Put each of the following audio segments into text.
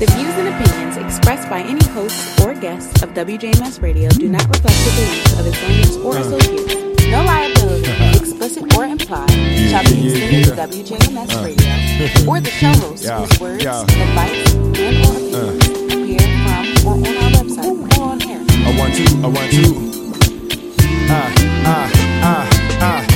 The views and opinions expressed by any hosts or guests of WJMS Radio do not reflect the beliefs of its owners or associates. No liability, explicit or implied, shall be extended to WJMS Radio or the show host Yeah, whose words, advice, and or opinions appear from or on our website or on air. A one two, a one two. Ah, ah, ah, ah.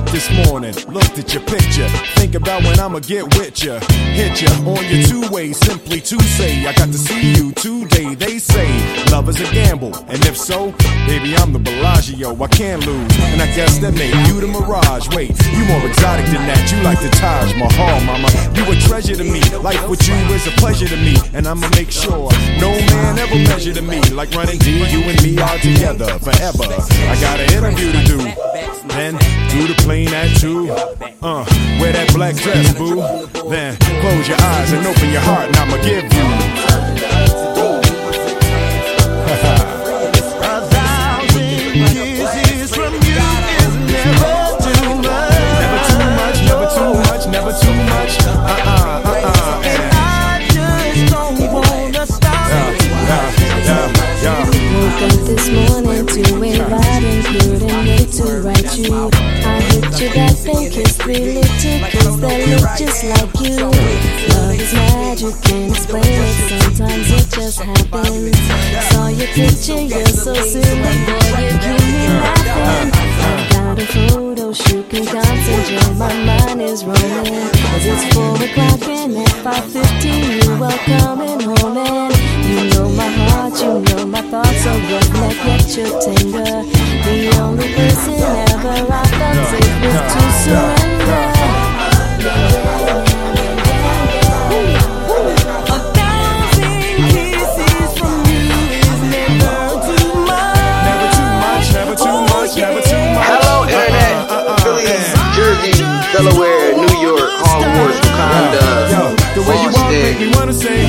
Up this morning, looked at your picture. Think about when I'ma get with ya. Hit ya on your two way, simply to say, I got to see you today. They say love is a gamble, and if so, baby, I'm the Bellagio. I can't lose, and I guess that made you the Mirage. Wait, you more exotic than that. You like the Taj Mahal, mama. You a treasure to me. Life with you is a pleasure to me, and I'ma make sure no man ever measure to me. Like running you and me are together forever. I got an interview to do. Then do the plane at two. Uh, wear that black dress, boo. Then close your eyes and open your heart, and I'ma give you. Never too much, never too much, never too much. Uh-uh, uh-uh. Yeah, yeah, yeah. Woke up this morning to a ride including me to write you. You that thing, kiss three little kids that look just like you. Love is magic, can't explain it. Sometimes it just happens. Saw your picture, you're so silly, boy, you give me laughing. A photo shoot, can concentrate. My mind is rolling. Cause it's four o'clock and at five fifteen, you are coming home and you know my heart, you know my thoughts are roughneck yet you're tender. The only person ever I felt safe with to surrender.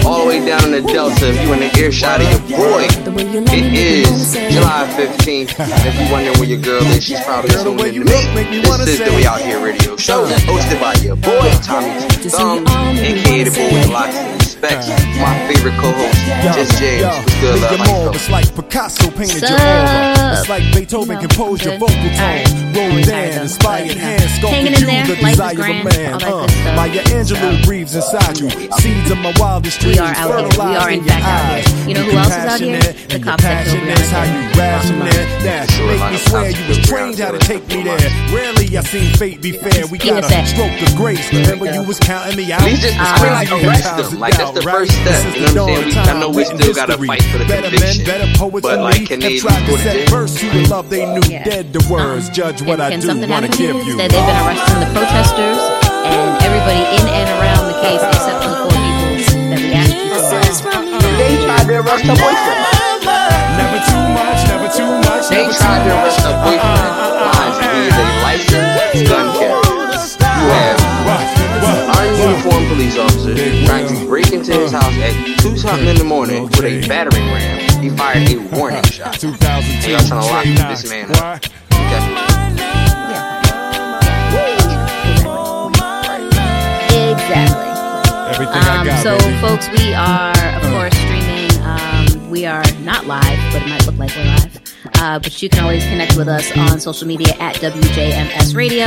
All the way down in the Delta. If you in the earshot of your boy, it is July 15th. And if you wondering where your girl is, she's probably Girl, the way tuning in to me. This is the We Out Here Radio Show, hosted by your boy, Tommy T. Thumb, aka the boy with lots of respect. My favorite co-host, Just James. What's good, Make love? your you marble. feeling? It's like Picasso painted your Sup? aura. It's like Beethoven No, composed your vocal tone. Roll Always down, inspired but, you hands sculpted in you there, the desire of a man. all that Uh, good. Maya Angelou So- breathes inside you. Seeds of my wildest We dreams are out here. We are, in in your fact, out eyes. here. You know who else is out here? The cops your that killed passion is how you Breonna Taylor. rationate. That make me swear you was trained how to take me there. Rarely I seen fate be fair. We got a stroke of grace. Remember you was counting me out. These just Uh, scream like You arrest them. Like that's doubt, the right? first step. Since You know what I'm saying? We, I know we still gotta fight for the better conviction. Men, better poets but like me Canadians have tried go to to set jail. verse to the love they knew. Yeah. Dead the words, Um, judge what I do, wanna happen give is you. that they've been arresting the protesters and everybody in and around the case except for the four people that we asked you to arrest. They tried to arrest her boyfriend. Never too much, never too much, They never tried to arrest her boyfriend. Mind you, he is a licensed gun carrier. You have ununiformed police officer trying to break into his house at 2 something in the morning with a battering ram. He fired a warning shot. 2002, Hey, y'all trying to lock Trey this man up. Exactly. Um, got, so, baby. folks, we are, of course, streaming. Um, we are not live, but it might look like we're live. Uh, but you can always connect with us on social media at WJMS Radio,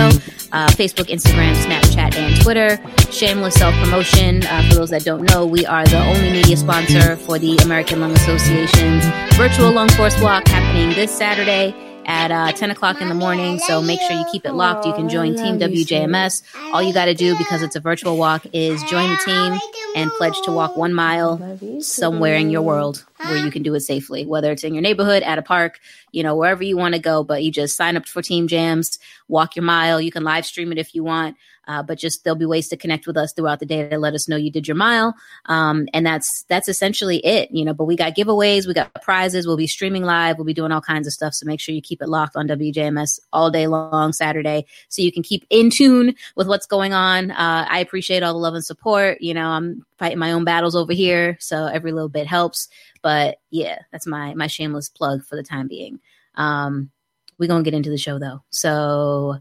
uh, Facebook, Instagram, Snapchat, and Twitter. Shameless self promotion. Uh, for those that don't know, we are the only media sponsor for the American Lung Association's virtual lung force walk happening this Saturday at uh, 10 o'clock in the morning. So make sure you keep it locked. You can join Team WJMS. All you got to do, because it's a virtual walk, is join the team and pledge to walk one mile somewhere in your world where you can do it safely, whether it's in your neighborhood, at a park, you know, wherever you want to go. But you just sign up for Team Jams, walk your mile. You can live stream it if you want. Uh, but just there'll be ways to connect with us throughout the day to let us know you did your mile. Um, and that's that's essentially it, you know. But we got giveaways, we got prizes. We'll be streaming live. We'll be doing all kinds of stuff. So make sure you keep it locked on WJMS all day long Saturday, so you can keep in tune with what's going on. Uh, I appreciate all the love and support. You know, I'm fighting my own battles over here, so every little bit helps. But yeah, that's my my shameless plug for the time being. Um, we're gonna get into the show though, so.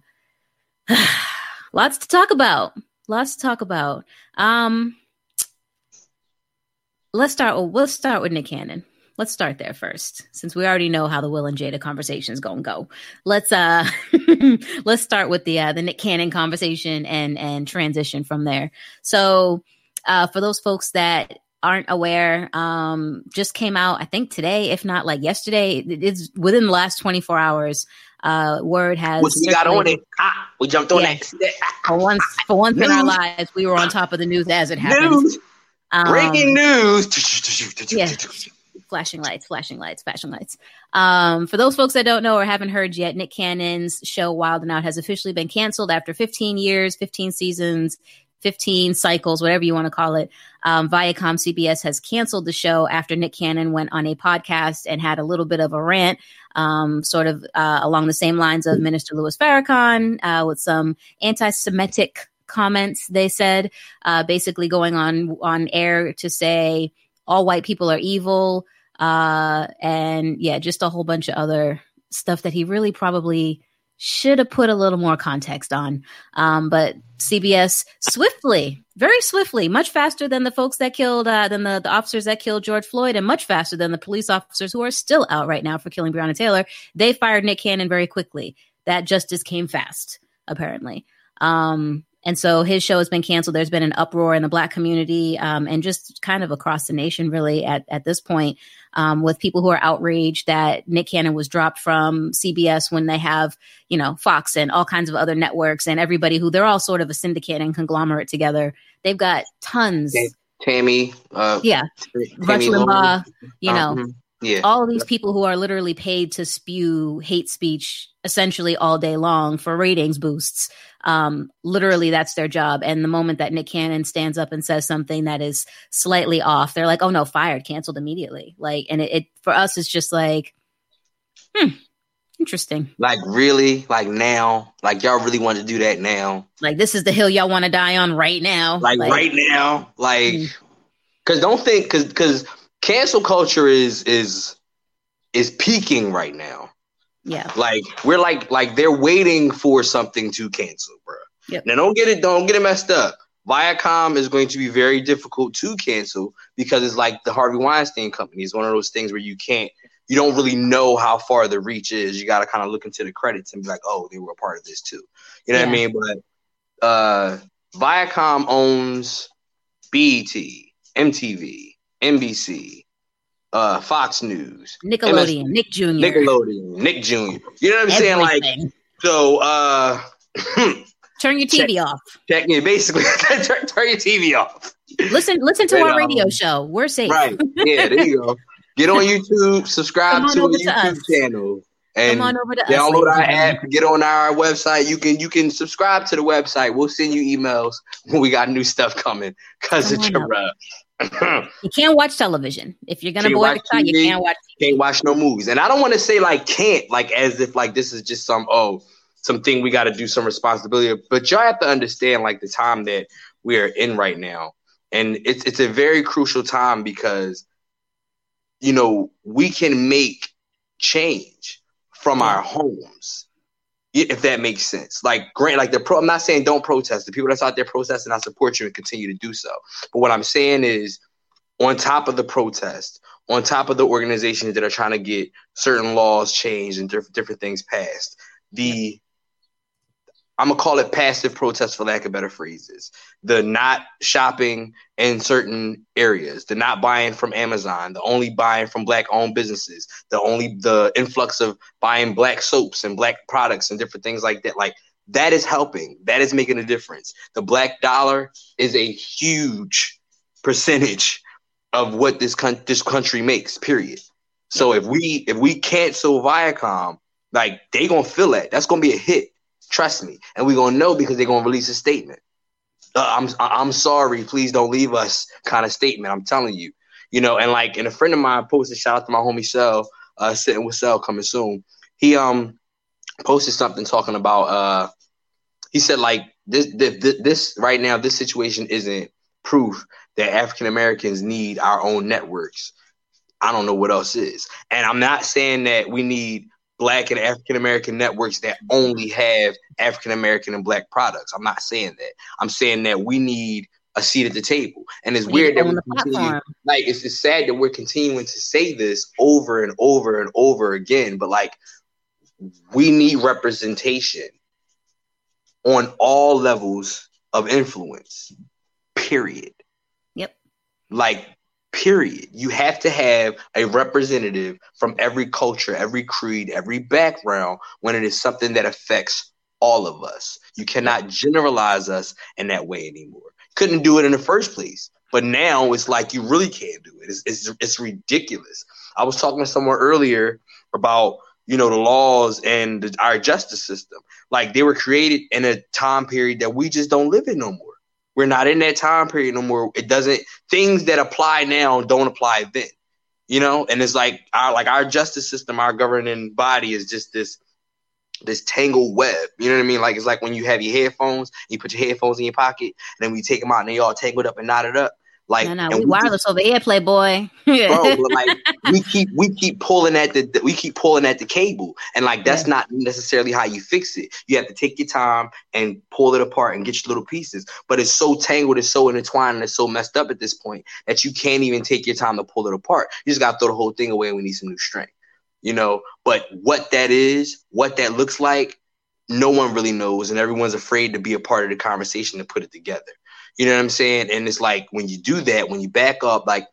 lots to talk about lots to talk about um let's start. We'll start with Nick Cannon. Let's start there first, since we already know how the Will and Jada conversation is going to go. Let's uh, let's start with the uh, the Nick Cannon conversation and and transition from there. So, uh, for those folks that aren't aware, um, just came out, I think today, if not like yesterday, it's within the last 24 hours. Uh, word has Which we got on it. Ah, we jumped on Yes. it. for once for once in our lives, we were on top of the news as it happened. News. Um, Breaking news. yeah. flashing lights, flashing lights, flashing lights. Um, for those folks that don't know or haven't heard yet, Nick Cannon's show Wild and Out has officially been canceled after 15 years, 15 seasons, 15 cycles, whatever you want to call it. Um, Viacom CBS has canceled the show after Nick Cannon went on a podcast and had a little bit of a rant, um, sort of uh, along the same lines of Minister Louis Farrakhan, uh, with some anti-Semitic comments. They said, uh, basically going on on air to say all white people are evil, uh, and yeah, just a whole bunch of other stuff that he really probably should have put a little more context on. Um, but CBS swiftly, very swiftly, much faster than the folks that killed, uh, than the, the officers that killed George Floyd, and much faster than the police officers who are still out right now for killing Breonna Taylor. They fired Nick Cannon very quickly. That justice came fast, apparently. Um, and so his show has been canceled. There's been an uproar in the black community um, and just kind of across the nation, really, at, at this point, um, with people who are outraged that Nick Cannon was dropped from CBS when they have, you know, Fox and all kinds of other networks and everybody who they're all sort of a syndicate and conglomerate together. They've got tons. Tammy. Uh, Yeah. Rush Tammy Lowe. Limbaugh, you know, Mhm. Yeah. all these people who are literally paid to spew hate speech essentially all day long for ratings boosts. Um, literally, that's their job. And the moment that Nick Cannon stands up and says something that is slightly off, they're like, "Oh no, fired, canceled immediately." Like, and it, it for us, it's just like, hmm, interesting. Like really, like now, like y'all really want to do that now, Like, this is the hill y'all want to die on right now. like, right now, like, Mm. because don't think because because cancel culture is is is peaking right now. Yeah, Like we're like like they're waiting for something to cancel, bro. Yep. Now don't get it don't get it messed up. Viacom is going to be very difficult to cancel because it's like the Harvey Weinstein company. It's one of those things where you can't you don't really know how far the reach is. You got to kind of look into the credits and be like, oh, they were a part of this too. You know what I mean? But uh, Viacom owns BET, MTV, NBC, uh, Fox News, Nickelodeon, Nick Jr. Nickelodeon, Nick Jr. You know what I'm saying? Like so. uh Turn your TV off. Check yeah, basically turn, turn your TV off. Listen, listen to And, our radio um, show. We're safe. Right. Yeah, there you go. Get on YouTube, subscribe on to the YouTube us. channel. And Come on over to us. download our app, get on our website. You can you can subscribe to the website. We'll send you emails when we got new stuff coming. Cause Come it's your You can't watch television. If you're gonna Can't boycott, you can't watch. can't watch no movies. And I don't want to say like can't, like as if like this is just some oh something we got to do some responsibility. But y'all have to understand like the time that we are in right now, and it's it's a very crucial time because you know we can make change from our homes. If that makes sense, like grant, like the pro. I'm not saying don't protest. The people that's out there protesting, I support you and continue to do so. But what I'm saying is, on top of the protest, on top of the organizations that are trying to get certain laws changed and diff- different things passed, the I'm gonna call it passive protest for lack of better phrases. The not shopping in certain areas, the not buying from Amazon, the only buying from black owned businesses, the only the influx of buying black soaps and black products and different things like that. Like that is helping. That is making a difference. The black dollar is a huge percentage of what this con- this country makes. Period. So if we if we cancel Viacom, like they gonna feel that. That's gonna be a hit. Trust me, and we're gonna know because they're gonna release a statement. Uh, I'm I'm sorry, please don't leave us kind of statement. I'm telling you, you know. And like, and a friend of mine posted. Shout out to my homie Cell, uh, sitting with Cell coming soon. He um posted something talking about uh he said like this this, this right now this situation isn't proof that African Americans need our own networks. I don't know what else is. And I'm not saying that we need black and African American networks that only have African American and black products. I'm not saying that. I'm saying that we need a seat at the table. And it's weird that we continue, like it's, it's sad that we're continuing to say this over and over and over again. But like, we need representation on all levels of influence. Period. Yep. Like period. You have to have a representative from every culture, every creed, every background when it is something that affects all of us. You cannot generalize us in that way anymore. Couldn't do it in the first place. But now it's like you really can't do it. It's, it's, it's ridiculous. I was talking to someone earlier about you know the laws and the, our justice system. Like they were created in a time period that we just don't live in no more. We're not in that time period no more. It doesn't things that apply now don't apply then. You know, and it's like our like our justice system, our governing body is just this this tangled web. You know what I mean? Like it's like when you have your headphones, you put your headphones in your pocket, and then we take them out and they all tangled up and knotted up. Like, no, no, we, we wireless keep, over here, Playboy. bro, but like we keep we keep pulling at the we keep pulling at the cable, and like that's yeah. not necessarily how you fix it. You have to take your time and pull it apart and get your little pieces. But it's so tangled, it's so intertwined, and it's so messed up at this point that you can't even take your time to pull it apart. You just gotta throw the whole thing away, and we need some new strength. You know, but what that is, what that looks like, no one really knows, and everyone's afraid to be a part of the conversation to put it together. You know what I'm saying? And it's like when you do that, when you back up, like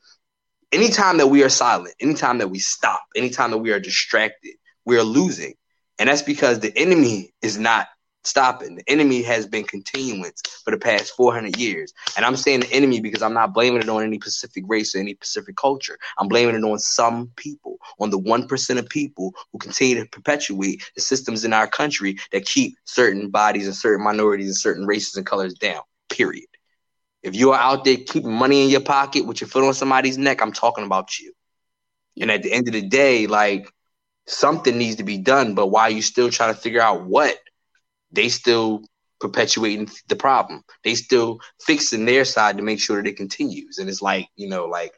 anytime that we are silent, anytime that we stop, anytime that we are distracted, we are losing. And that's because the enemy is not stopping. The enemy has been continuance for the past 400 years. And I'm saying the enemy because I'm not blaming it on any Pacific race or any Pacific culture. I'm blaming it on some people, on the 1% of people who continue to perpetuate the systems in our country that keep certain bodies and certain minorities and certain races and colors down, period. If you are out there keeping money in your pocket with your foot on somebody's neck, I'm talking about you. And at the end of the day, like something needs to be done. But while you still trying to figure out what, they still perpetuating the problem. They still fixing their side to make sure that it continues. And it's like, you know, like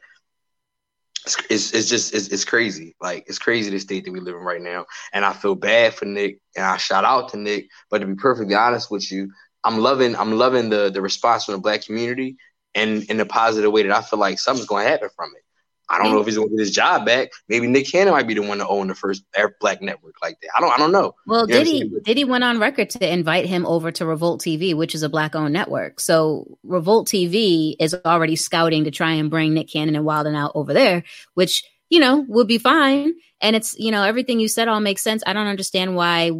it's it's, just it's, it's crazy. Like it's crazy the state that we live in right now. And I feel bad for Nick and I shout out to Nick. But to be perfectly honest with you, I'm loving I'm loving the the response from the black community and in a positive way that I feel like something's going to happen from it. I don't know if he's going to get his job back. Maybe Nick Cannon might be the one to own the first black network like that. I don't. I don't know. Well, you Diddy Diddy went on record to invite him over to Revolt TV, which is a black owned network. So Revolt TV is already scouting to try and bring Nick Cannon and Wildin' Out over there, which you know would be fine. And it's you know everything you said all makes sense. I don't understand why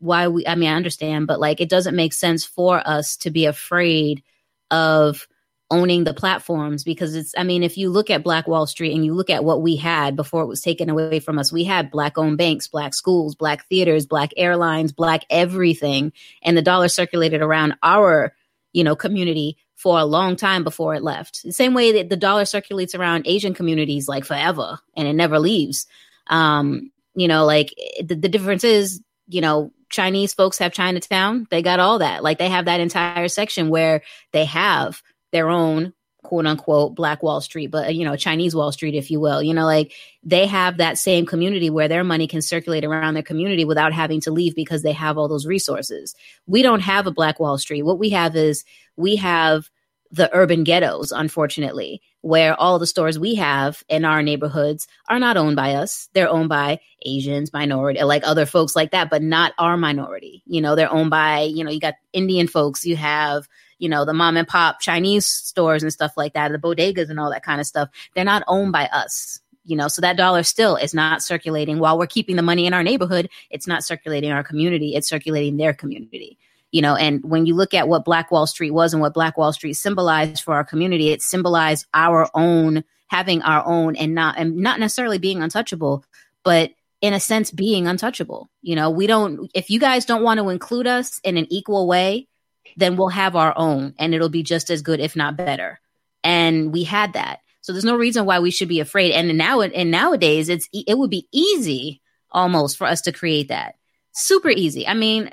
why we I mean I understand, but like it doesn't make sense for us to be afraid of owning the platforms because it's I mean if you look at Black Wall Street and you look at what we had before it was taken away from us, we had black owned banks, black schools, black theaters, black airlines, black everything and the dollar circulated around our, you know, community for a long time before it left. The same way that the dollar circulates around Asian communities like forever and it never leaves. Um, you know, like the, the difference is, you know, Chinese folks have Chinatown. They got all that. Like they have that entire section where they have their own quote unquote black wall street but you know chinese wall street if you will you know like they have that same community where their money can circulate around their community without having to leave because they have all those resources we don't have a black wall street what we have is we have the urban ghettos unfortunately where all the stores we have in our neighborhoods are not owned by us. They're owned by Asians, minority, like other folks like that, but not our minority. You know, they're owned by, you know, you got Indian folks, you have, you know, the mom and pop Chinese stores and stuff like that, the bodegas and all that kind of stuff. They're not owned by us. You know, so that dollar still is not circulating while we're keeping the money in our neighborhood. It's not circulating our community. It's circulating their community you know and when you look at what black wall street was and what black wall street symbolized for our community it symbolized our own having our own and not and not necessarily being untouchable but in a sense being untouchable. You know we don't if you guys don't want to include us in an equal way then we'll have our own and it'll be just as good if not better. And we had that. So there's no reason why we should be afraid. And now and nowadays it's it would be easy almost for us to create that. Super easy. I mean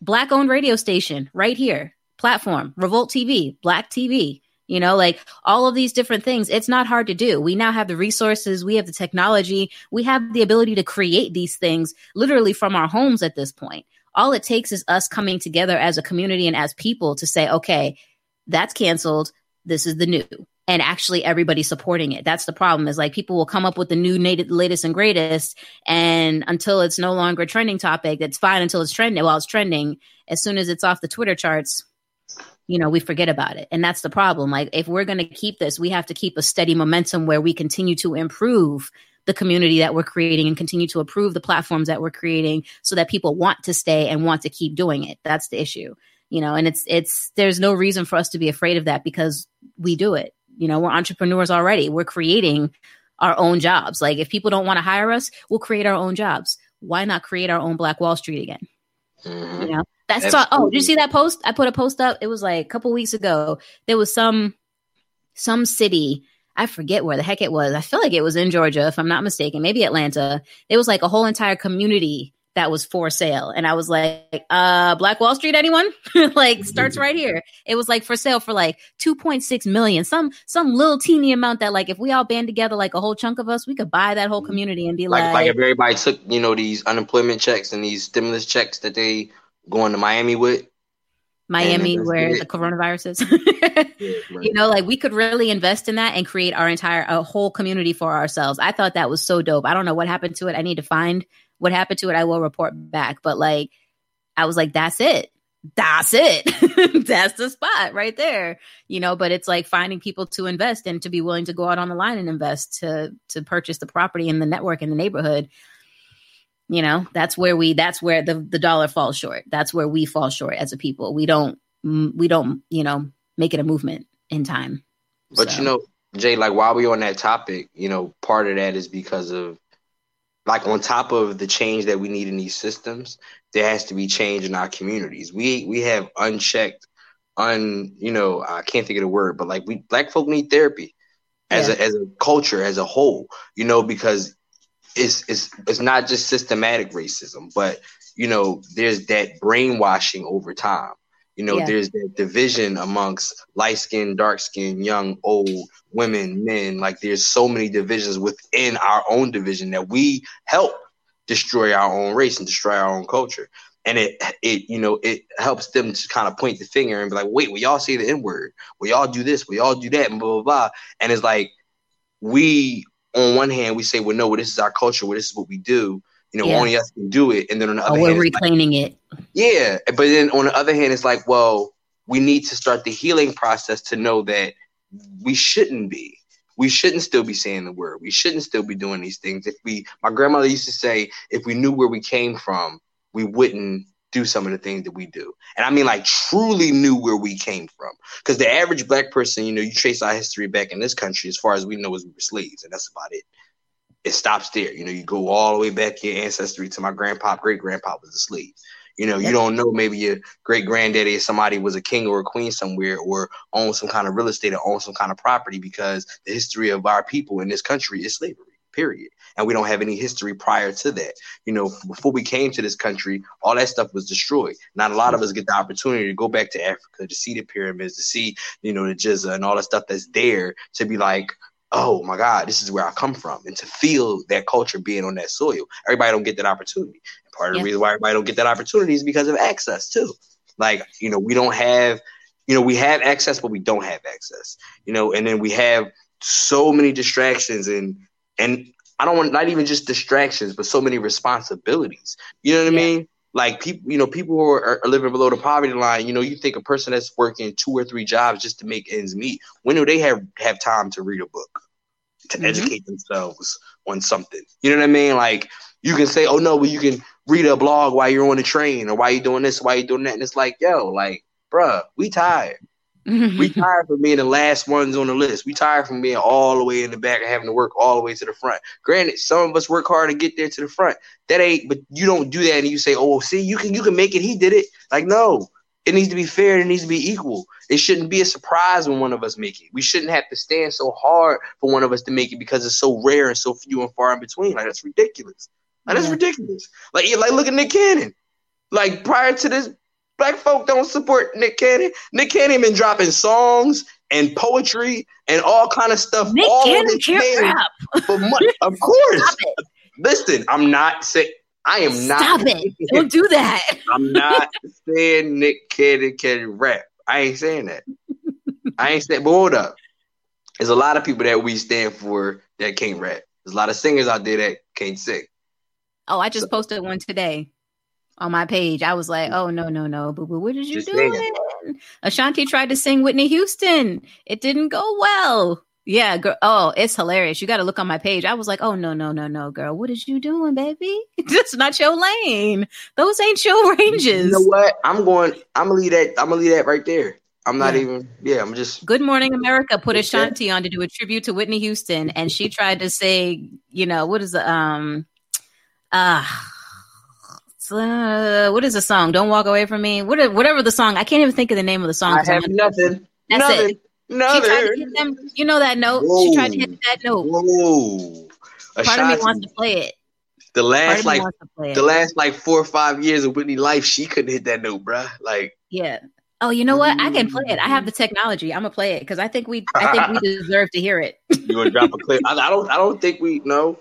black owned radio station right here, platform, Revolt TV, Black TV, you know, like all of these different things. It's not hard to do. We now have the resources, we have the technology, we have the ability to create these things literally from our homes at this point. All it takes is us coming together as a community and as people to say, okay, that's canceled. this is the new and actually everybody supporting it. That's the problem is like people will come up with the new native, latest and greatest. And until it's no longer a trending topic, that's fine until it's trending. While it's trending, as soon as it's off the Twitter charts, you know, we forget about it. And that's the problem. Like if we're going to keep this, we have to keep a steady momentum where we continue to improve the community that we're creating and continue to improve the platforms that we're creating so that people want to stay and want to keep doing it. That's the issue. You know, and it's it's there's no reason for us to be afraid of that because we do it you know, we're entrepreneurs already. We're creating our own jobs. Like if people don't want to hire us, we'll create our own jobs. Why not create our own Black Wall Street again? Mm-hmm. You know, that's all, oh, did you see that post? I put a post up. It was like a couple weeks ago. There was some some city. I forget where the heck it was. I feel like it was in Georgia, if I'm not mistaken, maybe Atlanta. It was like a whole entire community that was for sale. And I was like, uh, Black Wall Street, anyone? like starts right here. It was like for sale for like 2.6 million, some, some little teeny amount that like, if we all band together, like a whole chunk of us, we could buy that whole community and be like, like, like if everybody took, you know, these unemployment checks and these stimulus checks that they going to Miami with. Miami, where it. the coronavirus is. You know, like we could really invest in that and create our entire, a whole community for ourselves. I thought that was so dope. I don't know what happened to it. I need to find what happened to it, I will report back. But like, I was like, that's it. That's it. that's the spot right there. You know, but it's like finding people to invest and to be willing to go out on the line and invest to to purchase the property in the network in the neighborhood. You know, that's where we that's where the the dollar falls short. That's where we fall short as a people. We don't mm, we don't, you know, make it a movement in time. But so. you know, Jay, like while we on that topic, you know, part of that is because of like on top of the change that we need in these systems, there has to be change in our communities. We we have unchecked, un you know I can't think of the word, but like we black folk need therapy as yeah. a as a culture as a whole. You know because it's it's it's not just systematic racism, but you know there's that brainwashing over time. You know, yeah. there's that division amongst light skin, dark skin, young, old, women, men. Like there's so many divisions within our own division that we help destroy our own race and destroy our own culture. And it it you know it helps them to kind of point the finger and be like, wait, we all say the N word, we all do this, we all do that, and blah blah blah. And it's like we on one hand we say, well, no, well, this is our culture, well, this is what we do, you know, yeah. only us can do it. And then on the other oh, hand, we're reclaiming like, it. Yeah. But then on the other hand, it's like, well, we need to start the healing process to know that we shouldn't be. We shouldn't still be saying the word. We shouldn't still be doing these things. If we, my grandmother used to say, if we knew where we came from, we wouldn't do some of the things that we do. And I mean, like, truly knew where we came from. Because the average black person, you know, you trace our history back in this country, as far as we know, is we were slaves, and that's about it it stops there. You know, you go all the way back your ancestry to my grandpa, great grandpa was a slave. You know, you don't know maybe your great granddaddy or somebody was a king or a queen somewhere or owned some kind of real estate or owned some kind of property because the history of our people in this country is slavery, period. And we don't have any history prior to that. You know, before we came to this country, all that stuff was destroyed. Not a lot of us get the opportunity to go back to Africa to see the pyramids, to see, you know, the Giza and all the stuff that's there to be like, oh my God, this is where I come from, and to feel that culture being on that soil. Everybody don't get that opportunity. And part of yeah. the reason why everybody don't get that opportunity is because of access too. Like, you know, we don't have, you know, we have access, but we don't have access. You know, and then we have so many distractions and and I don't want not even just distractions, but so many responsibilities. You know what yeah. I mean? Like people, you know, people who are, are, living below the poverty line, you know, you think a person that's working two or three jobs just to make ends meet, when do they have have time to read a book, to mm-hmm. educate themselves on something? You know what I mean? Like you can say, oh no, but you can read a blog while you're on the train, or while you're doing this, while you're doing that, and it's like, yo, like, bruh, we tired we mm-hmm. tired from being the last ones on the list. We tired from being all the way in the back and having to work all the way to the front. Granted, some of us work hard to get there to the front. That ain't, but you don't do that and you say, "Oh, see, you can you can make it. He did it." Like, no, it needs to be fair. It needs to be equal. It shouldn't be a surprise when one of us make it. We shouldn't have to stand so hard for one of us to make it because it's so rare and so few and far in between. Like that's ridiculous. Like that's ridiculous. Like like look at Nick Cannon. Like prior to this Black folk don't support Nick Cannon. Nick Cannon been dropping songs and poetry and all kind of stuff. Nick all Cannon can't rap. For money. Of course. Listen, I'm not saying I am Stop not. Stop it! Don't do that. I'm not saying Nick Cannon can rap. I ain't saying that. I ain't saying, but hold up. There's a lot of people that we stand for that can't rap. There's a lot of singers out there that can't sing. Oh, I just posted one today on my page. I was like, oh no, no, no, boo boo, what did you Just do? Ashanti tried to sing Whitney Houston. It didn't go well. Yeah, girl. Oh, it's hilarious. You got to look on my page. I was like, oh no, no, no, no, girl. What is you doing, baby? That's not your lane. Those ain't your ranges. You know what? I'm going. I'm gonna leave that. I'm gonna leave that right there. I'm not Yeah. even. Yeah, I'm just. Good Morning America put Ashanti on to do a tribute to Whitney Houston, and she tried to say, you know, what is the um, uh, it's, uh what is the song? Don't walk away from me. What whatever the song. I can't even think of the name of the song. I I'm have nothing. That's nothing. it. She tried to Nothing. hit them. You know that note. She tried to hit that note. Whoa. Part of me wants to play it. the last like wants to play it. the last like four or five years of Whitney life, she couldn't hit that note, bruh. Like Yeah. Oh, you know what? I can play it. I have the technology. I'm gonna play it because I think we, I think we deserve to hear it. you gonna drop a clip? I, I don't. I don't think we know.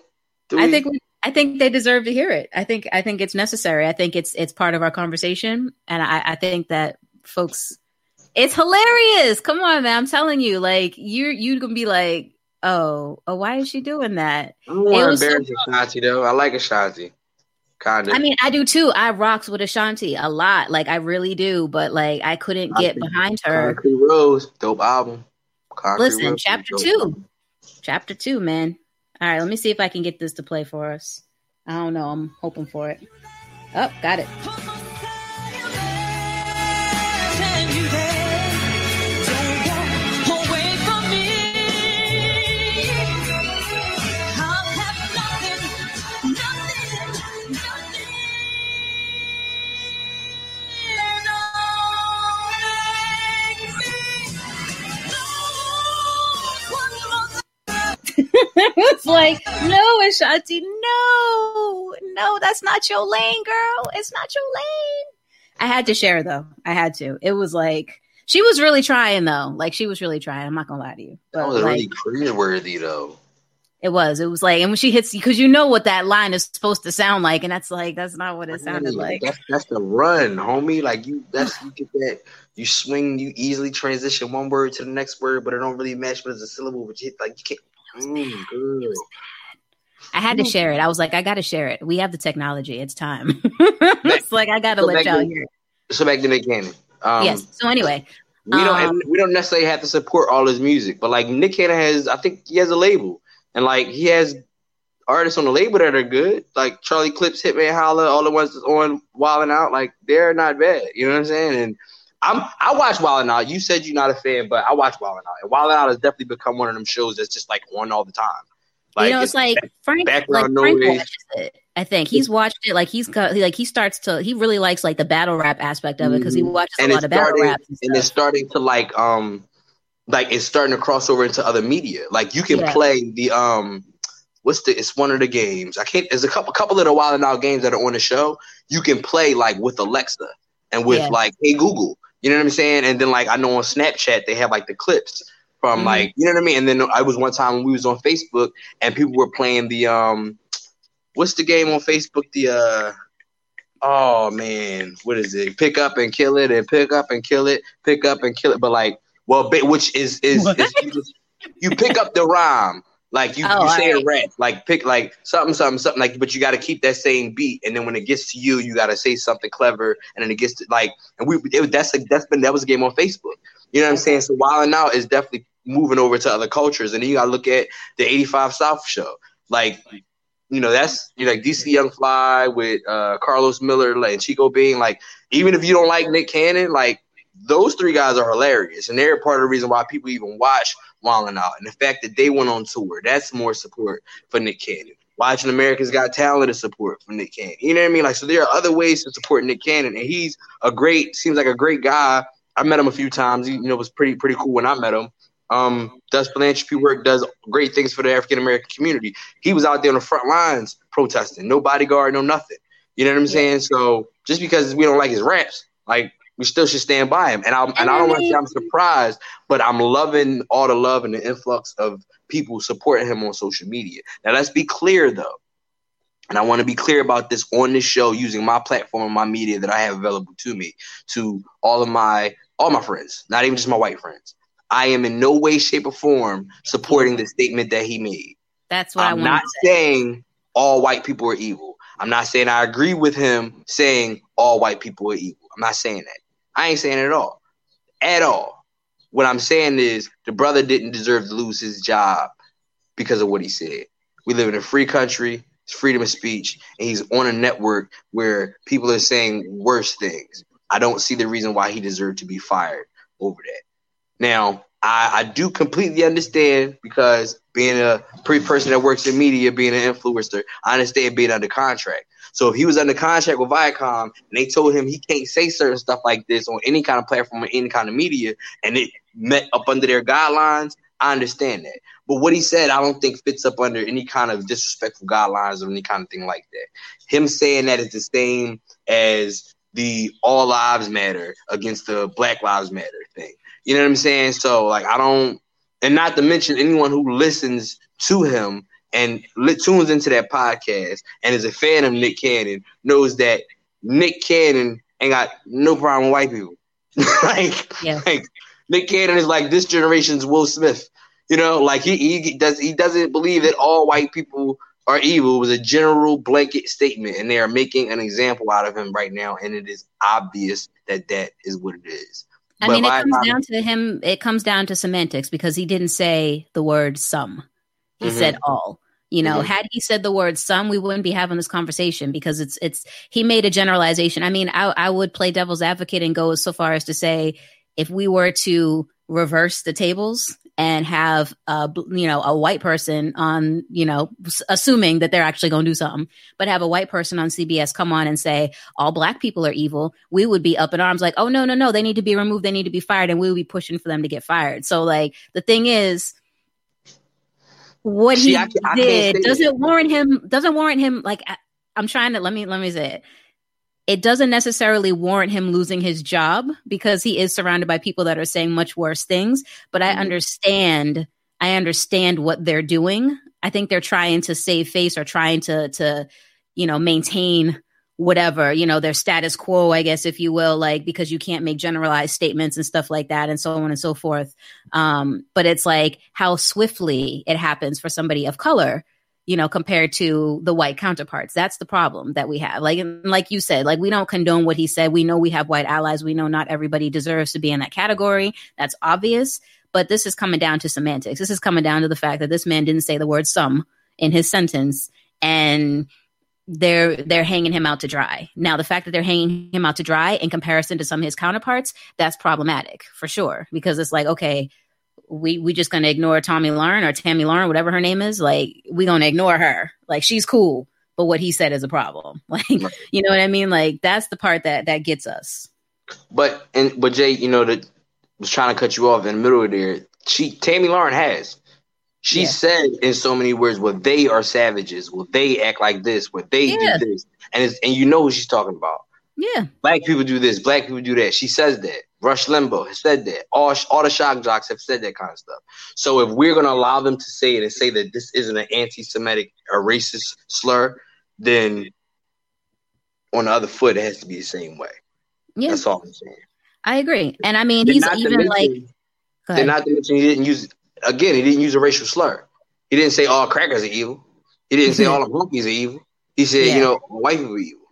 Do I we? think we, I think they deserve to hear it. I think, I think it's necessary. I think it's, it's part of our conversation, and I, I think that folks, it's hilarious. Come on, man! I'm telling you, like you, you gonna be like, oh, oh, why is she doing that? I don't want to was so Ashanti though. I like Ashanti. Kind of. I mean, I do too. I rocks with Ashanti a lot, like I really do. But like, I couldn't I get behind her. Concrete Rose, dope album. Concrete Listen, Rose, chapter two. album. Chapter two, man. All right, let me see if I can get this to play for us. I don't know. I'm hoping for it. Oh, got it. it's like, no, Ashanti, no, no, that's not your lane, girl. It's not your lane. I had to share though. I had to. It was like she was really trying though. Like she was really trying. I'm not gonna lie to you. That was like, really cringeworthy though. it was. It was like, and when she hits, because you know what that line is supposed to sound like, and that's like that's not what it sounded Yeah, like. That's, that's the run, homie. Like you, that's you get that. You swing, you easily transition one word to the next word, but it don't really match. But it's a syllable, but you like you can't. Mm, girl. I had to share it. I was like, I got to share it. We have the technology. It's time. it's like I got to So let y'all hear it. So back to Nick Cannon. Um, yes. So anyway, we don't um, we don't necessarily have to support all his music, but like Nick Cannon has, I think he has a label, and like he has artists on the label that are good, like Charlie Clips, Hitman Holla, all the ones that's on Wildin' Out, like they're not bad. You know what I'm saying? And I'm I watch Wildin' Out. You said you're not a fan, but I watch Wildin' Out, and Wildin' Out has definitely become one of them shows that's just like on all the time. you know, it's like Frank, like background Frank noise. watches it. I think he's watched it. Like he's got, he, like he starts to, he really likes like the battle rap aspect of it because he Mhm. watches and a lot of battle rap. And and it's starting to like um like it's starting to cross over into other media. Like you can Yeah. play the um what's the it's one of the games. I can't there's a couple couple of the wild and out games that are on the show. You can play like with Alexa and with Yeah. like Hey Google. You know what I'm saying? And then like I know on Snapchat they have like the clips from Mhm. like you know what I mean? And then I was one time when we was on Facebook and people were playing the um what's the game on Facebook? The uh oh man, what is it? Pick up and kill it, and pick up and kill it, pick up and kill it. But like, well, which is is, is you, just- you pick up the rhyme. Like you, Oh, you say a alright. rap, like pick like something, something, something like, but you got to keep that same beat, and then when it gets to you, you got to say something clever, and then it gets to like, and we, it, that's like that's been that was a game on Facebook. You know what I'm saying? So Wild and Out is definitely moving over to other cultures, and then you got to look at the '85 South show, like you know, that's you know, like DC Young Fly with uh, Carlos Miller like, and Chico Bean. Like, even if you don't like Nick Cannon, like those three guys are hilarious, and they're part of the reason why people even watch Wildin' Out. And the fact that they went on tour, that's more support for Nick Cannon. Watching America's Got Talent is support for Nick Cannon. You know what I mean? Like, so there are other ways to support Nick Cannon, and he's a great, seems like a great guy. I met him a few times. He, you know, was pretty pretty cool when I met him. Um, does philanthropy work, does great things for the African American community. He was out there on the front lines protesting, no bodyguard, no nothing. You know what I'm saying? So just because we don't like his raps, like we still should stand by him. And I'm and I don't want to say I'm surprised, but I'm loving all the love and the influx of people supporting him on social media. Now let's be clear though. And I want to be clear about this on this show using my platform and my media that I have available to me to all of my all my friends, not even just my white friends. I am in no way, shape, or form supporting the statement that he made. That's what I'm not saying all white people are evil. I'm not saying I agree with him saying all white people are evil. I'm not saying that. I ain't saying at all. At all. What I'm saying is the brother didn't deserve to lose his job because of what he said. We live in a free country, it's freedom of speech, and he's on a network where people are saying worse things. I don't see the reason why he deserved to be fired over that. Now, I, I do completely understand because being a pre person that works in media, being an influencer, I understand being under contract. So if he was under contract with Viacom and they told him he can't say certain stuff like this on any kind of platform or any kind of media, and it met up under their guidelines, I understand that. But what he said, I don't think fits up under any kind of disrespectful guidelines or any kind of thing like that. Him saying that is the same as the All Lives Matter against the Black Lives Matter thing. You know what I'm saying? So like I don't, and not to mention anyone who listens to him and tunes into that podcast and is a fan of Nick Cannon knows that Nick Cannon ain't got no problem with white people. like, Yeah. like Nick Cannon is like this generation's Will Smith. You know, like he, he does he doesn't believe that all white people are evil. It was a general blanket statement, and they are making an example out of him right now, and it is obvious that that is what it is. I But mean, it comes down to him. It comes down to semantics because he didn't say the word some. He Mhm. said all. You know, Mhm. had he said the word some, we wouldn't be having this conversation because it's it's he made a generalization. I mean, I I would play devil's advocate and go so far as to say if we were to reverse the tables and have a you know a white person on you know assuming that they're actually going to do something but have a white person on CBS come on and say all black people are evil we would be up in arms like oh no no no they need to be removed they need to be fired and we would be pushing for them to get fired so like the thing is what See, he I I did doesn't warrant him doesn't warrant him like I- I'm trying to let me let me say it. It doesn't necessarily warrant him losing his job because he is surrounded by people that are saying much worse things but i Mhm. understand i understand what they're doing. I think they're trying to save face or trying to to you know maintain whatever you know their status quo i guess if you will like because you can't make generalized statements and stuff like that and so on and so forth um but it's like how swiftly it happens for somebody of color you know, compared to the white counterparts. That's the problem that we have. Like, like you said, like we don't condone what he said. We know we have white allies. We know not everybody deserves to be in that category. That's obvious. But this is coming down to semantics. This is coming down to the fact that this man didn't say the word some in his sentence, and they're they're hanging him out to dry. Now, the fact that they're hanging him out to dry in comparison to some of his counterparts, that's problematic for sure. Because it's like, okay, we we just gonna ignore Tommy Lauren or Tammy Lauren, whatever her name is. Like we gonna ignore her. Like she's cool, but what he said is a problem. Like you know what I mean? Like that's the part that that gets us. But and but Jay, you know that was trying to cut you off in the middle of there. She Tammy Lauren has. She Yeah. said in so many words, "Well, they are savages. Well, they act like this. Well, they Yeah. do this." And it's, and you know who she's talking about. Yeah, Black people do this. Black people do that. She says that. Rush Limbaugh has said that. All all the shock jocks have said that kind of stuff. So if we're gonna allow them to say it and say that this isn't an anti-Semitic or racist slur, then on the other foot, it has to be the same way. yeah, That's all I'm saying. I agree. And I mean, Then he's even mention- like, ahead. not to mention he didn't use again. He didn't use a racial slur. He didn't say all crackers are evil. He didn't say all the monkeys are evil. He said, Yeah. you know, white people are evil.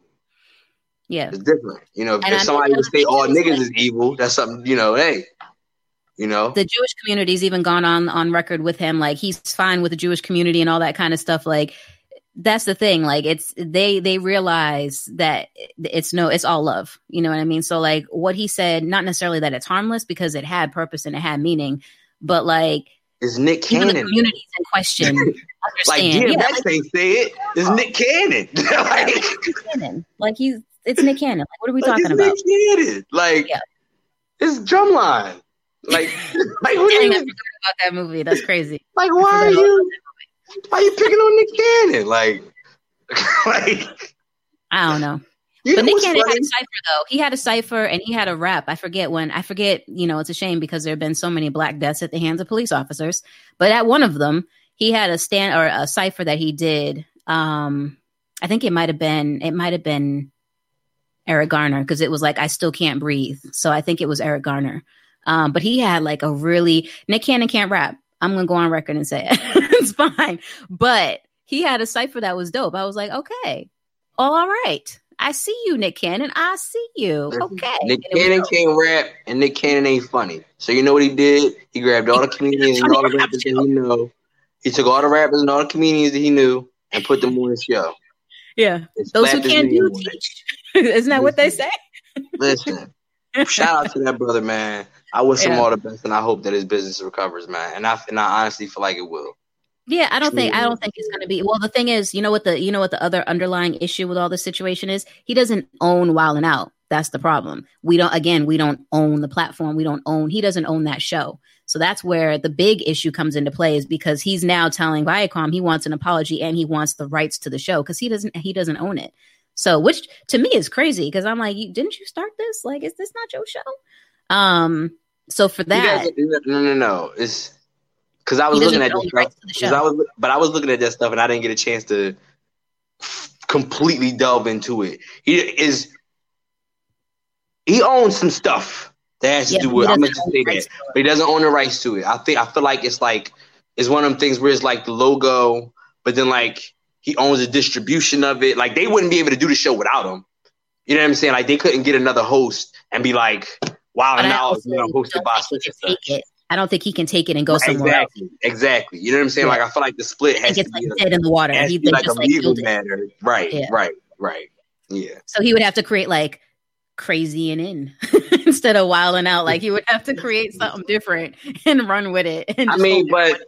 yeah, It's different. You know, if, And if mean, somebody would say all niggas is evil, that's something. You know, hey, you know, the Jewish community's even gone on on record with him, like he's fine with the Jewish community and all that kind of stuff. Like that's the thing. Like it's they they realize that it's no, it's all love. You know what I mean? So like what he said, not necessarily that it's harmless because it had purpose and it had meaning, but like is Nick even the communities in question Like. DMX yeah, like, ain't say it. It's Nick Cannon. like, Nick Cannon. Like he's it's Nick Cannon. Like what are we like, talking about? Nick Cannon. Like Yeah. it's drumline. Like, like what are you? about that movie. That's crazy. Like, why are you? Why are you picking on Nick Cannon? Like, like I don't know. You But Nick Cannon had a cipher though. He had a cipher and he had a rap. I forget when. I forget. You know, it's a shame because there have been so many black deaths at the hands of police officers. But at one of them, he had a stand or a cipher that he did. Um, I think it might have been. It might have been Eric Garner because it was like I still can't breathe. So I think it was Eric Garner. Um, but he had like a really Nick Cannon can't rap. I'm gonna go on record and say it. it's fine. But he had a cipher that was dope. I was like, okay, all right. I see you, Nick Cannon. I see you. Okay. Nick Cannon can't rap, and Nick Cannon ain't funny. So you know what he did? He grabbed all the comedians and all the rappers that he knew. He took all the rappers and all the comedians that he knew and put them on his show. Yeah, those who can't do teach. Isn't that what they say? Listen, shout out to that brother, man. I wish yeah. him all the best, and I hope that his business recovers, man. And I and I honestly feel like it will. Yeah, I don't True. think I don't think it's going to be. Well, the thing is, you know what the you know what the other underlying issue with all this situation is? He doesn't own Wildin' Out. That's the problem. We don't again, we don't own the platform. We don't own he doesn't own that show. So that's where the big issue comes into play is because he's now telling Viacom he wants an apology and he wants the rights to the show because he doesn't he doesn't own it. So which to me is crazy because I'm like, didn't you start this? Like, is this not your show? Um, so for that, no, no, no, it's because I was looking at this stuff. I was, but I was looking at that stuff and I didn't get a chance to completely delve into it. He is he owns some stuff that has to do with. I'm gonna just say that, but he doesn't own the rights to it. I think I feel like it's like it's one of them things where it's like the logo, but then like he owns the distribution of it. Like they wouldn't be able to do the show without him. You know what I'm saying? Like they couldn't get another host and be like, "Wow, now it's hosted by such and such." I don't think he can take it and go somewhere exactly, else. Exactly. You know what I'm saying? Yeah. Like I feel like the split has to like be dead in the water. He like a legal matter. Right. Yeah. Right. Right. Yeah. So he would have to create like crazy and in instead of wilding out. Like he would have to create something different and run with it. I mean, but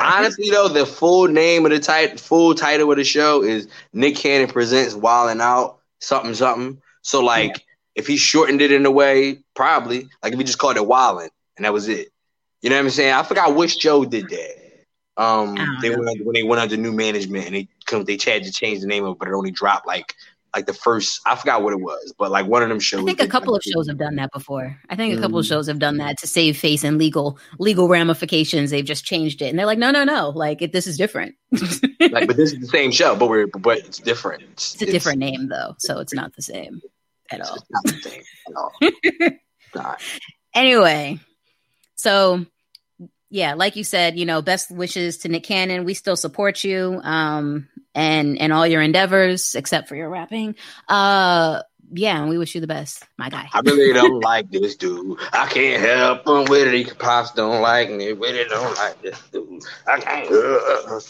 honestly though, the full name of the title, full title of the show is Nick Cannon presents Wildin' Out something something. So like, yeah. if he shortened it in a way, probably like if he just called it Wilding and that was it. You know what I'm saying? I forgot which show did that. Um, they went when they went under new management and they come they tried to change the name of it, but it only dropped like like the first I forgot what it was, but like one of them shows. I think a couple of shows have done that before. I think a couple mm. of shows have done that to save face and legal legal ramifications. They've just changed it, and they're like, no, no, no, like it, this is different. like, but this is the same show, but we're but it's different. It's, it's a it's, different name though, so it's not the same at all. not the same at all. Anyway, so yeah, like you said, you know, best wishes to Nick Cannon. We still support you, um, and and all your endeavors, except for your rapping. Uh, yeah, and we wish you the best, my guy. I really don't like this dude. I can't help him with it. He pops don't like me. Really don't like this dude. I can't. Uh,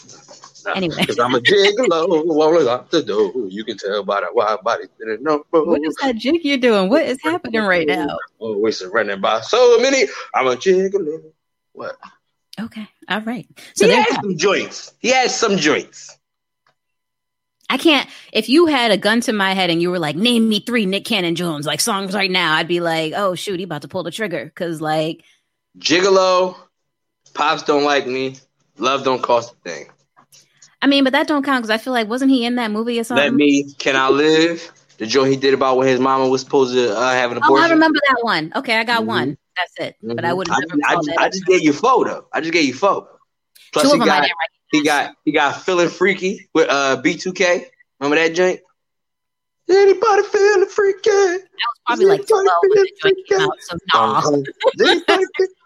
anyway, because I'm a gigolo, only got the door. You can tell by the wide body. No, what is that jig you're doing? What is happening right now? Oh, we're surrounded by so many. I'm a gigolo. What? Okay. All right. So he has some joints. He has some joints. I can't. If you had a gun to my head and you were like, "Name me three Nick Cannon Jones like songs right now," I'd be like, "Oh shoot, he about to pull the trigger." Because like, Gigolo, Pops don't like me, Love don't cost a thing. I mean, but that don't count because I feel like wasn't he in that movie or something? Let me. Can I live? The joint he did about when his mama was supposed to uh, have an abortion. Oh, I remember that one. Okay, I got mm-hmm. one. That's it. Mm-hmm. But I mm-hmm. would. I, just, I just gave you a photo. I just gave you photo. Plus Two he got he got he got feeling freaky with uh B2K. Remember that joint? Anybody feeling freaky? That was probably like 12 when the joint came out. So nah.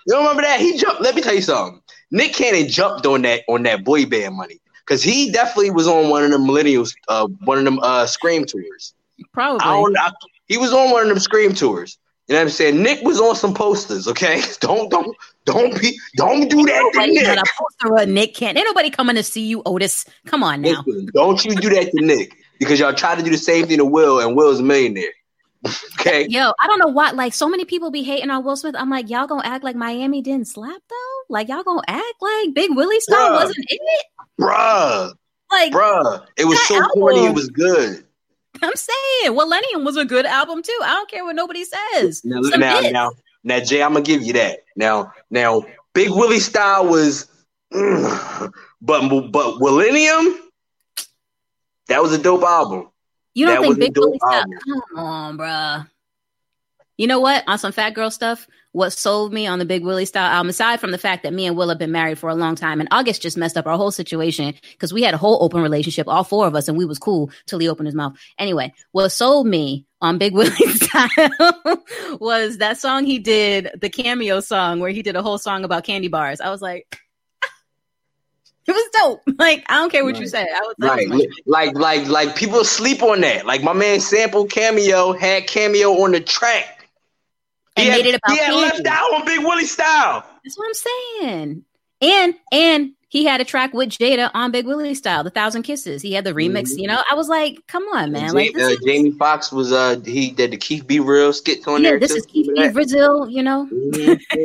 you remember that? He jumped. Let me tell you something. Nick Cannon jumped on that on that boy band money because he definitely was on one of the millennials, uh, one of them uh, Scream tours. Probably. I I, he was on one of them Scream tours. You know what I'm saying? Nick was on some posters, okay? Don't don't don't be don't do that to Nick. A poster of Nick can't. Ain't nobody coming to see you, Otis. Come on now. Listen, don't you do that to Nick because y'all try to do the same thing to Will, and Will's a millionaire. Okay. Yo, I don't know why. Like, so many people be hating on Will Smith. I'm like, y'all gonna act like Miami didn't slap though? Like, y'all gonna act like Big Willie style wasn't in it? Bruh. Like, bruh. It was so album. corny. It was good. I'm saying Millennium was a good album too. I don't care what nobody says. Now, now, now, now, Jay, I'm gonna give you that. Now, now, Big Willie style was, mm, but but Millennium, that was a dope album. You don't that think Big Willie style? Come on, bruh. You know what? On some fat girl stuff, what sold me on the Big Willie style album, aside from the fact that me and Will have been married for a long time, and August just messed up our whole situation because we had a whole open relationship, all four of us, and we was cool till he opened his mouth. Anyway, what sold me on Big Willie style was that song he did, the cameo song where he did a whole song about candy bars. I was like, it was dope. Like I don't care what right. you say. I was right. Was like like like people sleep on that. Like my man Sample Cameo had Cameo on the track. And he made had, it about he had left out on Big Willie style. That's what I'm saying. And and he had a track with Jada on Big Willie style, The Thousand Kisses. He had the remix. Mm-hmm. You know, I was like, come on, man. Like, uh, Jamie Foxx was uh he did the Keith B Real skit on yeah, there. This too. is Keith B Real. You know. Mm-hmm.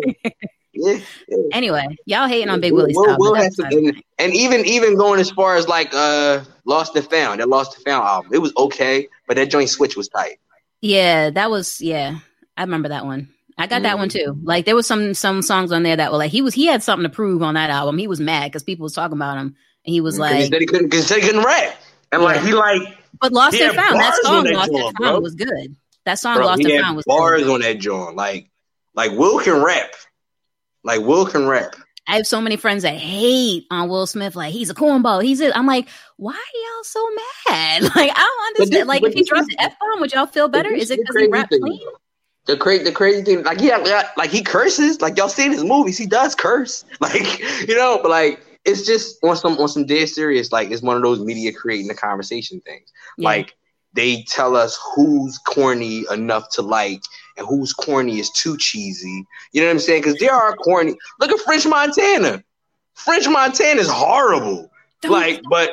Yeah, yeah. Anyway, y'all hating on Big Willie we'll, we'll and, and, even even going as far as like uh Lost and Found, that Lost and Found album, it was okay, but that joint switch was tight. Yeah, that was yeah. I remember that one. I got mm-hmm. that one too. Like there was some some songs on there that were like he was he had something to prove on that album. He was mad because people was talking about him, and he was like, he couldn't, he couldn't rap, and like he like. But Lost and Found, that song that Lost and Found was good. That song bro, Lost and Found was bars good. on that joint. Like like Will can rap. Like Will can rap. I have so many friends that hate on Will Smith. Like he's a cornball. He's it. I'm like, why are y'all so mad? Like I don't understand. This, like if he drops an f bomb, would y'all feel better? Is it because he rap clean? The crazy, the crazy thing, like yeah, like he curses. Like y'all seen his movies, he does curse. Like you know, but like it's just on some on some dead serious. Like it's one of those media creating the conversation things. Yeah. Like they tell us who's corny enough to like and who's corny is too cheesy. You know what I'm saying? Because there are corny. Look at French Montana. French Montana is horrible. Don't like, but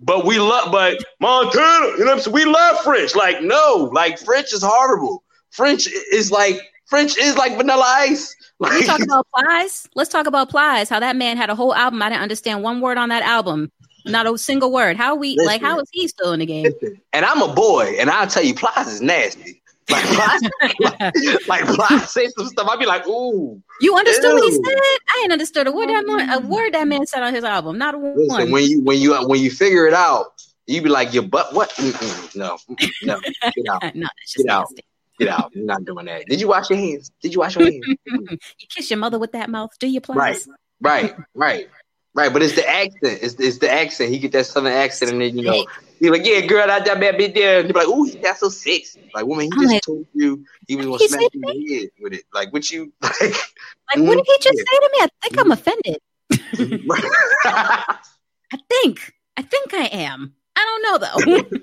but we love, but Montana, you know what I'm saying? We love French. Like, no, like French is horrible. French is like French is like vanilla ice. Like, Let's talk about Plies. Let's talk about Plies. How that man had a whole album. I didn't understand one word on that album. Not a single word. How we listen, like? How is he still in the game? Listen, and I'm a boy, and I'll tell you, Plies is nasty. Like, like, like Plies say some stuff. I'd be like, ooh. You understood ew. what he said? I ain't understood a word that man, a mm-hmm. word that man said on his album. Not a listen, one. When you when you when you figure it out, you be like, your butt. What? Mm-mm, no, no, get out, no, get out. Nasty. Get out. You're not doing that. Did you wash your hands? Did you wash your hands? you kiss your mother with that mouth. Do you please? Right, right, right, right. But it's the accent. It's, it's the accent. He get that southern accent, and then you know he's like, "Yeah, girl, I that bad bit there." And you're like, "Ooh, that's so sexy." Like, woman, he I'm just like, told you he was gonna smack you in the head with it. Like, what you like? Like, mm-hmm. what did he just say to me? I think I'm offended. I think. I think I am. I don't know though.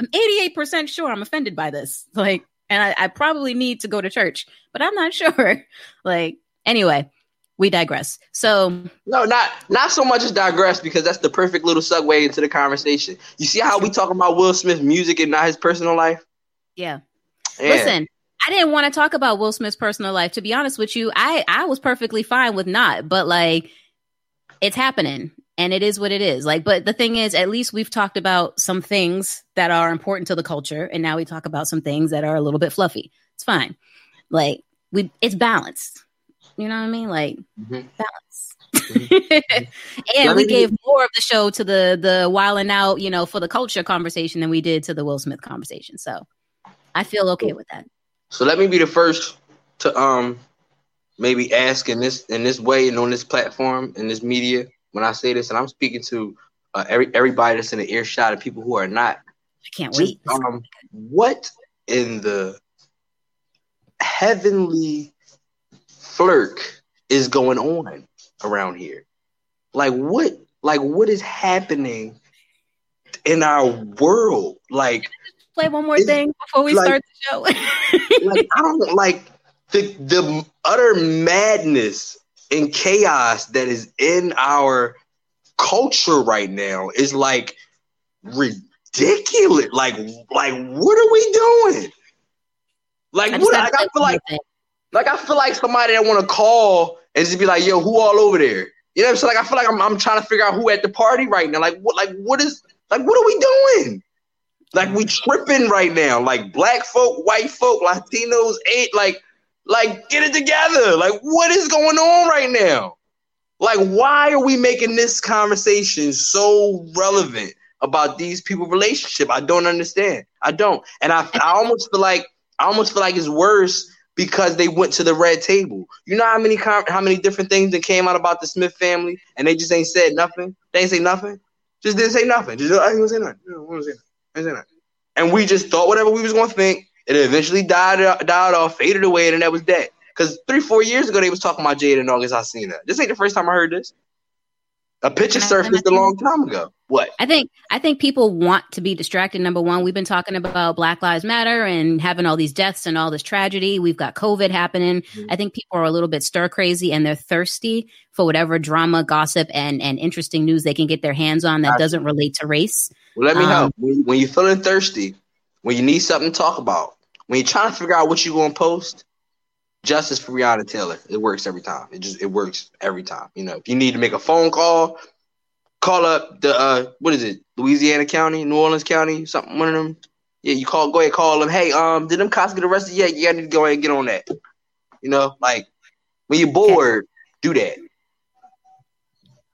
I'm 88% sure I'm offended by this. Like, and I, I probably need to go to church, but I'm not sure. like, anyway, we digress. So no, not not so much as digress because that's the perfect little segue into the conversation. You see how we talking about Will Smith's music and not his personal life? Yeah. yeah. Listen, I didn't want to talk about Will Smith's personal life. To be honest with you, I I was perfectly fine with not, but like, it's happening, and it is what it is. Like, but the thing is, at least we've talked about some things that are important to the culture, and now we talk about some things that are a little bit fluffy. It's fine. Like we, it's balanced. You know what I mean? Like mm-hmm. balance. Mm-hmm. and we gave more of the show to the the Wildin' Out, you know, for the culture conversation than we did to the Will Smith conversation. So I feel okay with that. So let me be the first to um maybe ask in this in this way and on this platform in this media when I say this, and I'm speaking to uh, every everybody that's in the earshot of people who are not. I can't just, wait. Um, what in the heavenly flirt is going on around here? Like what? Like what is happening in our world? Like play one more thing before we like, start the show. like I don't like the the utter madness and chaos that is in our culture right now is like ridiculous. Like, like what are we doing? Like, what? Like, I feel like, like I feel like somebody that want to call and just be like, "Yo, who all over there?" You know what I'm saying? Like, I feel like I'm, I'm trying to figure out who at the party right now. Like, what? Like, what is? Like, what are we doing? Like, we tripping right now. Like, black folk, white folk, Latinos, ain't like like, get it together. Like, what is going on right now? Like, why are we making this conversation so relevant about these people' relationship? I don't understand. I don't. And I, I almost feel like I almost feel like it's worse because they went to the red table. You know how many how many different things that came out about the Smith family, and they just ain't said nothing. They ain't say nothing. Just didn't say nothing. Just I ain't say nothing. I ain't say nothing. and we just thought whatever we was gonna think. It eventually died died off, faded away, and that was that. Because three, four years ago, they was talking about Jada and August Alsina. This ain't the first time I heard this. A picture surfaced a long time ago. What? I think I think people want to be distracted. Number one, we've been talking about Black Lives Matter and having all these deaths and all this tragedy. We've got COVID happening. Mm-hmm. I think people are a little bit stir crazy and they're thirsty for whatever drama, gossip, and and interesting news they can get their hands on that doesn't relate to race. Well, let me um, help. When, when you're feeling thirsty, when you need something to talk about, when you're trying to figure out what you're going to post, justice for Breonna Taylor. It works every time. It just it works every time. You know, if you need to make a phone call, call up the uh what is it, Louisiana County, New Orleans County, something one of them. Yeah, you call go ahead call them. Hey, um, did them cops get arrested yet? Yeah, you need to go ahead and get on that. You know, like when you're bored, do that.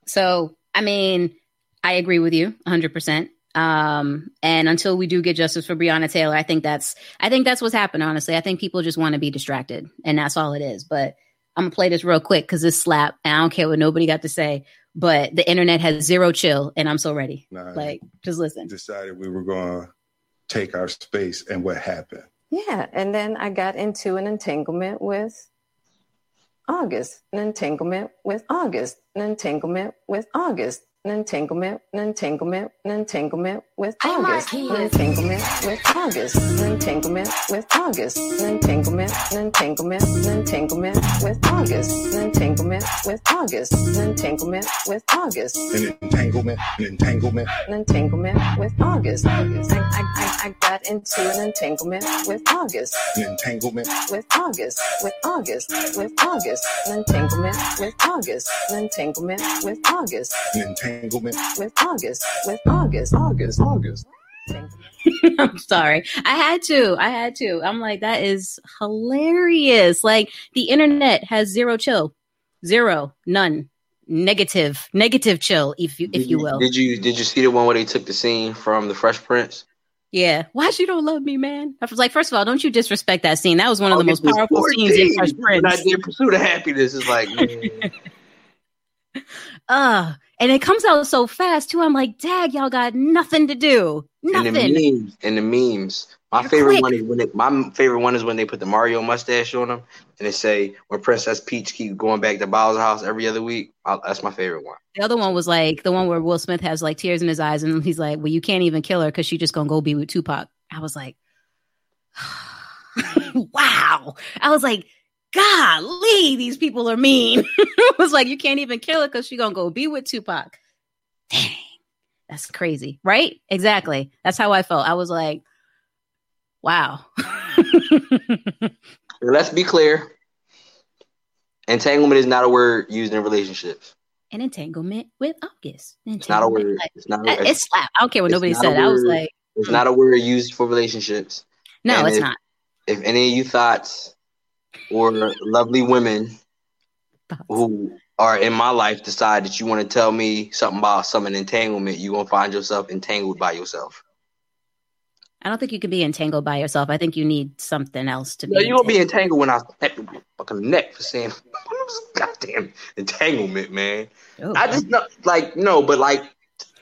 So I mean, I agree with you 100. Percent um, and until we do get justice for Breonna Taylor, I think that's I think that's what's happened. Honestly, I think people just want to be distracted, and that's all it is. But I'm gonna play this real quick because this slap, and I don't care what nobody got to say. But the internet has zero chill, and I'm so ready. Nah, like, just listen. Decided we were gonna take our space, and what happened? Yeah, and then I got into an entanglement with August, an entanglement with August, an entanglement with August, an entanglement, an entanglement, an entanglement with August, an entanglement with August, an entanglement with August, an entanglement, an entanglement, an entanglement with August, an entanglement with August, an entanglement with August, an entanglement, an entanglement, an entanglement with August. I, I, I got into an entanglement with August, an entanglement with August, with August, with August, an entanglement with August, an entanglement with August, an entanglement entanglement with August, with August, August, August. I'm sorry. I had to. I had to. I'm like, that is hilarious. Like the internet has zero chill. Zero. None. Negative. Negative chill, if you if you will. Did you did you see the one where they took the scene from the Fresh Prince? Yeah. Why she don't love me, man? I was like, first of all, don't you disrespect that scene. That was one of the oh, most powerful scenes in Fresh Prince. I did Pursuit of Happiness is like, uh and it comes out so fast too. I'm like, Dag, y'all got nothing to do. Nothing. And the memes. And the memes. My You're favorite quick. one is when it, my favorite one is when they put the Mario mustache on them and they say when Princess Peach keep going back to Bowser's house every other week. I, that's my favorite one. The other one was like the one where Will Smith has like tears in his eyes and he's like, "Well, you can't even kill her because she's just gonna go be with Tupac." I was like, "Wow!" I was like, golly, these people are mean. it was like, you can't even kill her because she's going to go be with Tupac. Dang, that's crazy. Right? Exactly. That's how I felt. I was like, wow. Let's be clear. Entanglement is not a word used in relationships. An entanglement with August. Entanglement. It's not a word. It's not. A, it's slap. I don't care what nobody said. I was like, it's mm. not a word used for relationships. No, and it's if, not. If any of you thoughts or lovely women who are in my life decide that you want to tell me something about some entanglement, you're gonna find yourself entangled by yourself. I don't think you can be entangled by yourself. I think you need something else to be. You're gonna be entangled when I snap your fucking neck for saying goddamn entanglement, man. Oh, I just not like no, but like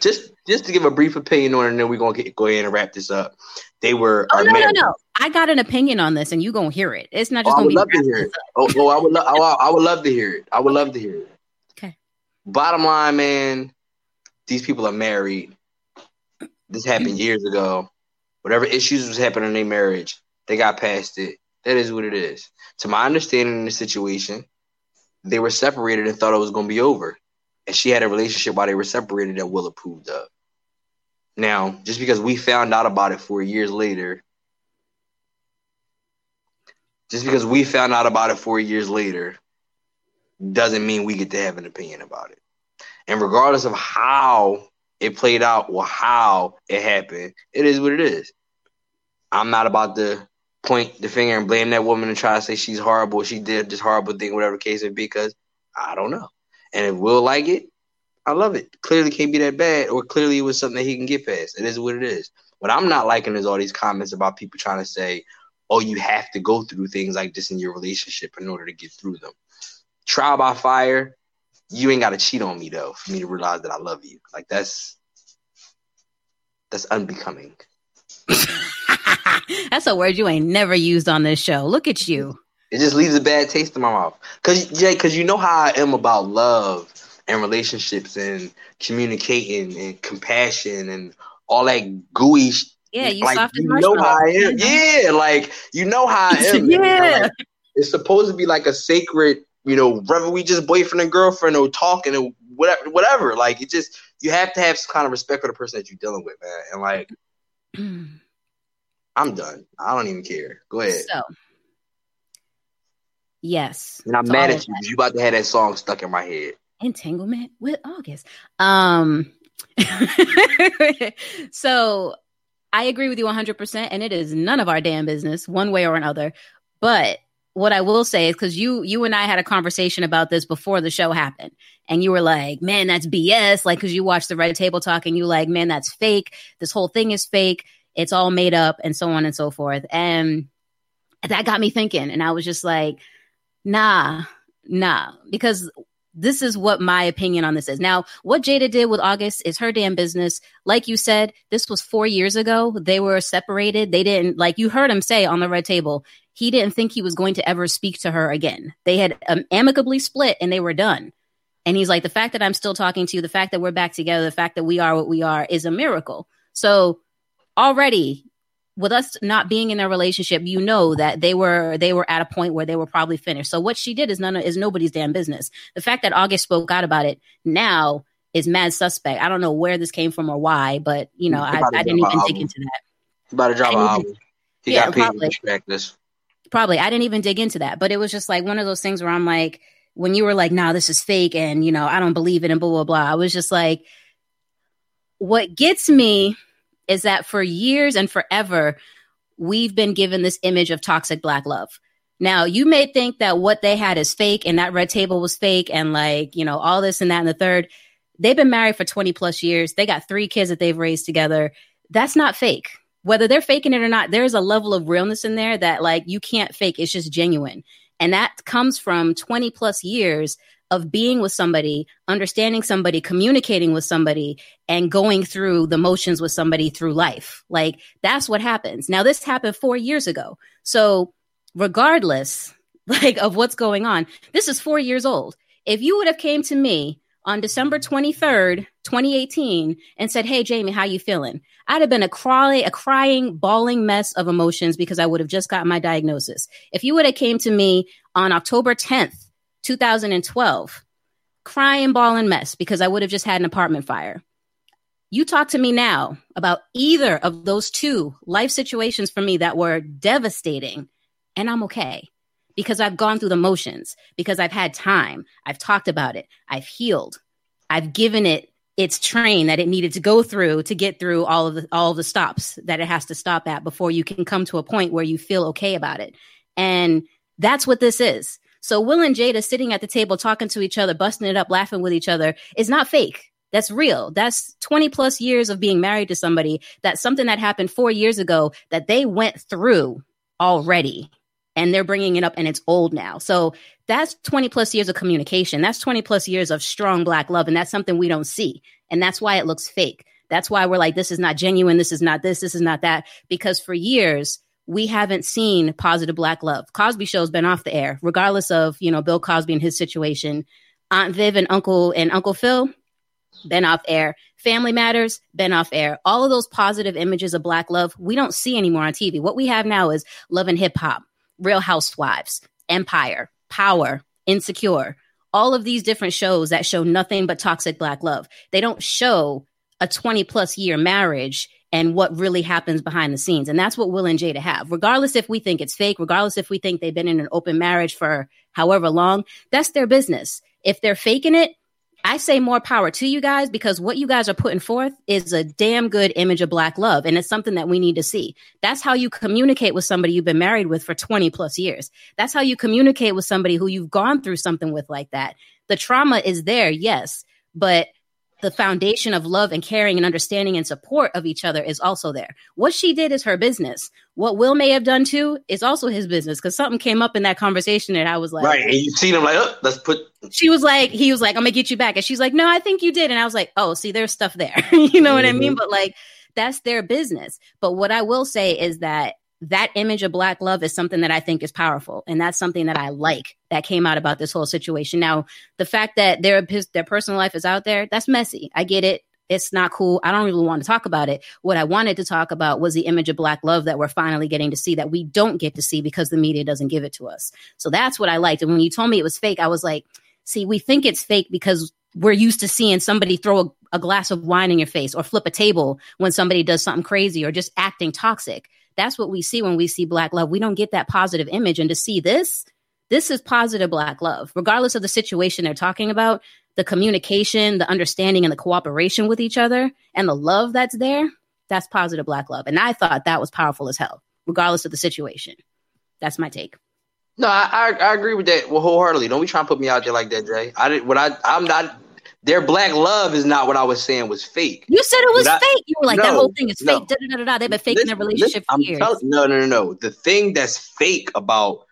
just just to give a brief opinion on it, and then we're gonna get, go ahead and wrap this up. They were. Oh no, no, no! I got an opinion on this, and you gonna hear it. It's not just oh, gonna be. Love to hear it. Oh, oh, I would. Lo- oh, I would love to hear it. I would love to hear it. Okay. Bottom line, man, these people are married. This happened years ago. Whatever issues was happening in their marriage, they got past it. That is what it is. To my understanding in the situation, they were separated and thought it was going to be over and she had a relationship while they were separated that Will approved of. Now, just because we found out about it four years later, just because we found out about it four years later, doesn't mean we get to have an opinion about it. And regardless of how it played out or how it happened, it is what it is. I'm not about to point the finger and blame that woman and try to say she's horrible, she did this horrible thing, whatever the case it be, because I don't know. And if Will like it, I love it. Clearly can't be that bad, or clearly it was something that he can get past. It is what it is. What I'm not liking is all these comments about people trying to say, oh, you have to go through things like this in your relationship in order to get through them. Trial by fire, you ain't gotta cheat on me though for me to realize that I love you. Like that's that's unbecoming. That's a word you ain't never used on this show. Look at you. It just leaves a bad taste in my mouth. Cause Jay, cause you know how I am about love and relationships and communicating and compassion and all that gooey. Yeah, you like soft you know how I am. Yeah, like you know how I am. man. Yeah. Like, it's supposed to be like a sacred, you know, whether we just boyfriend and girlfriend or talking or whatever, whatever. Like it just you have to have some kind of respect for the person that you're dealing with, man. And like I'm done. I don't even care. Go ahead. So, yes. And I'm mad at you because you about to have that song stuck in my head. entanglement with August. Um so I agree with you 100% and it is none of our damn business one way or another. But what I will say is cuz you you and I had a conversation about this before the show happened and you were like, "Man, that's BS." Like cuz you watched the Red Table Talk and you like, "Man, that's fake. This whole thing is fake. It's all made up and so on and so forth." And that got me thinking and I was just like, "Nah, nah," because this is what my opinion on this is. Now, what Jada did with August is her damn business. Like you said, this was four years ago. They were separated. They didn't, like you heard him say on the red table, he didn't think he was going to ever speak to her again. They had um, amicably split and they were done. And he's like, the fact that I'm still talking to you, the fact that we're back together, the fact that we are what we are is a miracle. So already with us not being in their relationship, you know that they were they were at a point where they were probably finished. So what she did is none of, is nobody's damn business. The fact that August spoke out about it now is mad suspect. I don't know where this came from or why, but you know, I, I didn't even dig into that. About to drop an album. He Yeah, got paid probably. to distract us. Probably. I didn't even dig into that, but it was just like one of those things where I'm like, when you were like, nah, this is fake and, you know, I don't believe it and blah, blah, blah. I was just like, what gets me is that for years and forever, we've been given this image of toxic black love. Now, you may think that what they had is fake and that red table was fake and like, you know, all this and that and the third. They've been married for 20 plus years. They got three kids that they've raised together. That's not fake. Whether they're faking it or not, there's a level of realness in there that like you can't fake. It's just genuine. And that comes from 20 plus years of being with somebody, understanding somebody, communicating with somebody, and going through the motions with somebody through life. Like that's what happens. Now, this happened four years ago. So, regardless like of what's going on, this is four years old. If you would have came to me on December 23rd, 2018, and said, Hey, Jamie, how you feeling? I'd have been a cry, a crying, bawling mess of emotions because I would have just gotten my diagnosis. If you would have came to me on October 10th, 2012, crying, bawling mess because I would have just had an apartment fire. You talk to me now about either of those two life situations for me that were devastating, and I'm okay because I've gone through the motions, because I've had time, I've talked about it, I've healed, I've given it its train that it needed to go through to get through all of the all of the stops that it has to stop at before you can come to a point where you feel okay about it. And that's what this is. So Will and Jada sitting at the table talking to each other, busting it up, laughing with each other is not fake. That's real. That's 20 plus years of being married to somebody. That's something that happened four years ago that they went through already. And they're bringing it up and it's old now. So that's 20 plus years of communication. That's 20 plus years of strong black love. And that's something we don't see. And that's why it looks fake. That's why we're like, this is not genuine. This is not this. This is not that. Because for years, we haven't seen positive black love. Cosby show's been off the air, regardless of, you know, Bill Cosby and his situation. Aunt Viv and Uncle and Uncle Phil, been off air. Family Matters, been off air. All of those positive images of black love, we don't see anymore on TV. What we have now is love and hip hop, Real Housewives, Empire, Power, Insecure. All of these different shows that show nothing but toxic black love. They don't show a 20 plus year marriage and what really happens behind the scenes. And that's what Will and Jada have. Regardless if we think it's fake, regardless if we think they've been in an open marriage for however long, that's their business. If they're faking it, I say more power to you guys because what you guys are putting forth is a damn good image of black love. And it's something that we need to see. That's how you communicate with somebody you've been married with for 20 plus years. That's how you communicate with somebody who you've gone through something with like that. The trauma is there, yes, but the foundation of love and caring and understanding and support of each other is also there. What she did is her business. What Will may have done too is also his business because something came up in that conversation and I was like, Right, and you seen him like, oh, let's put. she was like, he was like, I'm gonna get you back. And she's like, no, I think you did. And I was like, oh, see, there's stuff there. you know what I mean? Mm-hmm. But like, that's their business. But what I will say is that that image of black love is something that I think is powerful. And that's something that I like that came out about this whole situation. Now, the fact that their, their personal life is out there, that's messy. I get it. It's not cool. I don't really want to talk about it. What I wanted to talk about was the image of black love that we're finally getting to see that we don't get to see because the media doesn't give it to us. So that's what I liked. And when you told me it was fake, I was like, see, we think it's fake because we're used to seeing somebody throw a, a glass of wine in your face or flip a table when somebody does something crazy or just acting toxic. That's what we see when we see black love. We don't get that positive image. And to see this, this is positive black love, regardless of the situation they're talking about. The communication, the understanding, and the cooperation with each other, and the love that's there, that's positive black love. And I thought that was powerful as hell, regardless of the situation. That's my take. No, I, I, I agree with that wholeheartedly. Don't be trying to put me out there like that, Jay. I did what I I'm not their black love is not what I was saying was fake. You said it was I, fake. You were like, no, that whole thing is no. fake. Da, da, da, da. They've been faking their relationship listen, for years. Tell, no, no, no, no. The thing that's fake about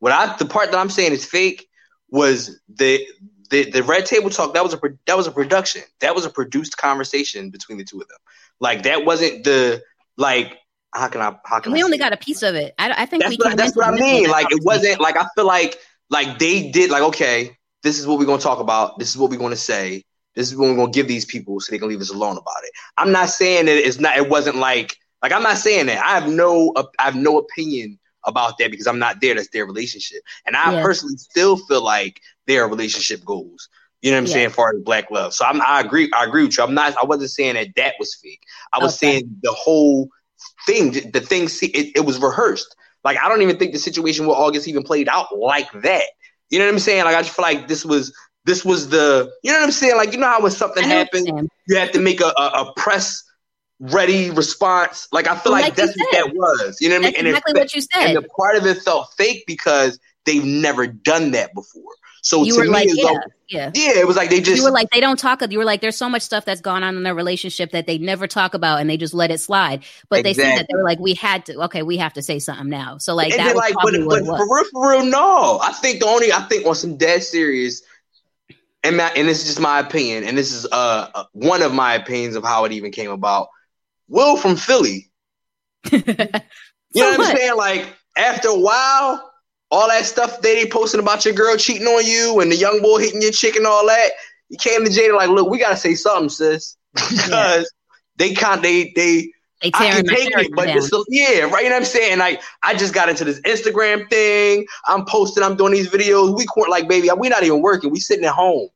what I the part that I'm saying is fake was the the the red table talk. That was a that was a production. That was a produced conversation between the two of them. Like that wasn't the like how can I how can we I only got a piece of it. I, I think that's what, that's what I mean. Like it wasn't like I feel like like they did like okay, this is what we're gonna talk about. This is what we're gonna say. This is what we're gonna give these people so they can leave us alone about it. I'm not saying that it's not. It wasn't like like I'm not saying that. I have no I have no opinion about that because I'm not there. That's their relationship, and I yeah. personally still feel like their relationship goals. You know what I'm yeah. saying? As black love, so I'm, I agree. I agree with you. I'm not. I wasn't saying that that was fake. I was okay. saying the whole thing. The thing. It, it was rehearsed. Like I don't even think the situation with August even played out like that. You know what I'm saying? Like I just feel like this was this was the you know what I'm saying? Like you know how when something happens, you have to make a, a, a, press ready response. Like I feel well, like, like that's what that was. You know what I mean? And exactly what you said. And the part of it felt fake because they've never done that before. So you were like, yeah, like, yeah, yeah. It was like they just you were like they don't talk. You were like, there's so much stuff that's gone on in their relationship that they never talk about, and they just let it slide. But exactly. they said that they were like, we had to. Okay, we have to say something now. So like and that was like, but, but for real, for real, no. I think the only I think on some dead serious, and my, and this is just my opinion, and this is uh, uh one of my opinions of how it even came about. Will from Philly. you know what, what I'm saying? Like after a while all that stuff they posting about your girl cheating on you and the young boy hitting your chick and all that. You came to Jada like, look, we gotta say something, sis, because yeah. they can't. They they. They I can take it, but it's yeah, right. You know what I'm saying? Like, I just got into this Instagram thing. I'm posting. I'm doing these videos. We like, baby, we not even working. We sitting at home.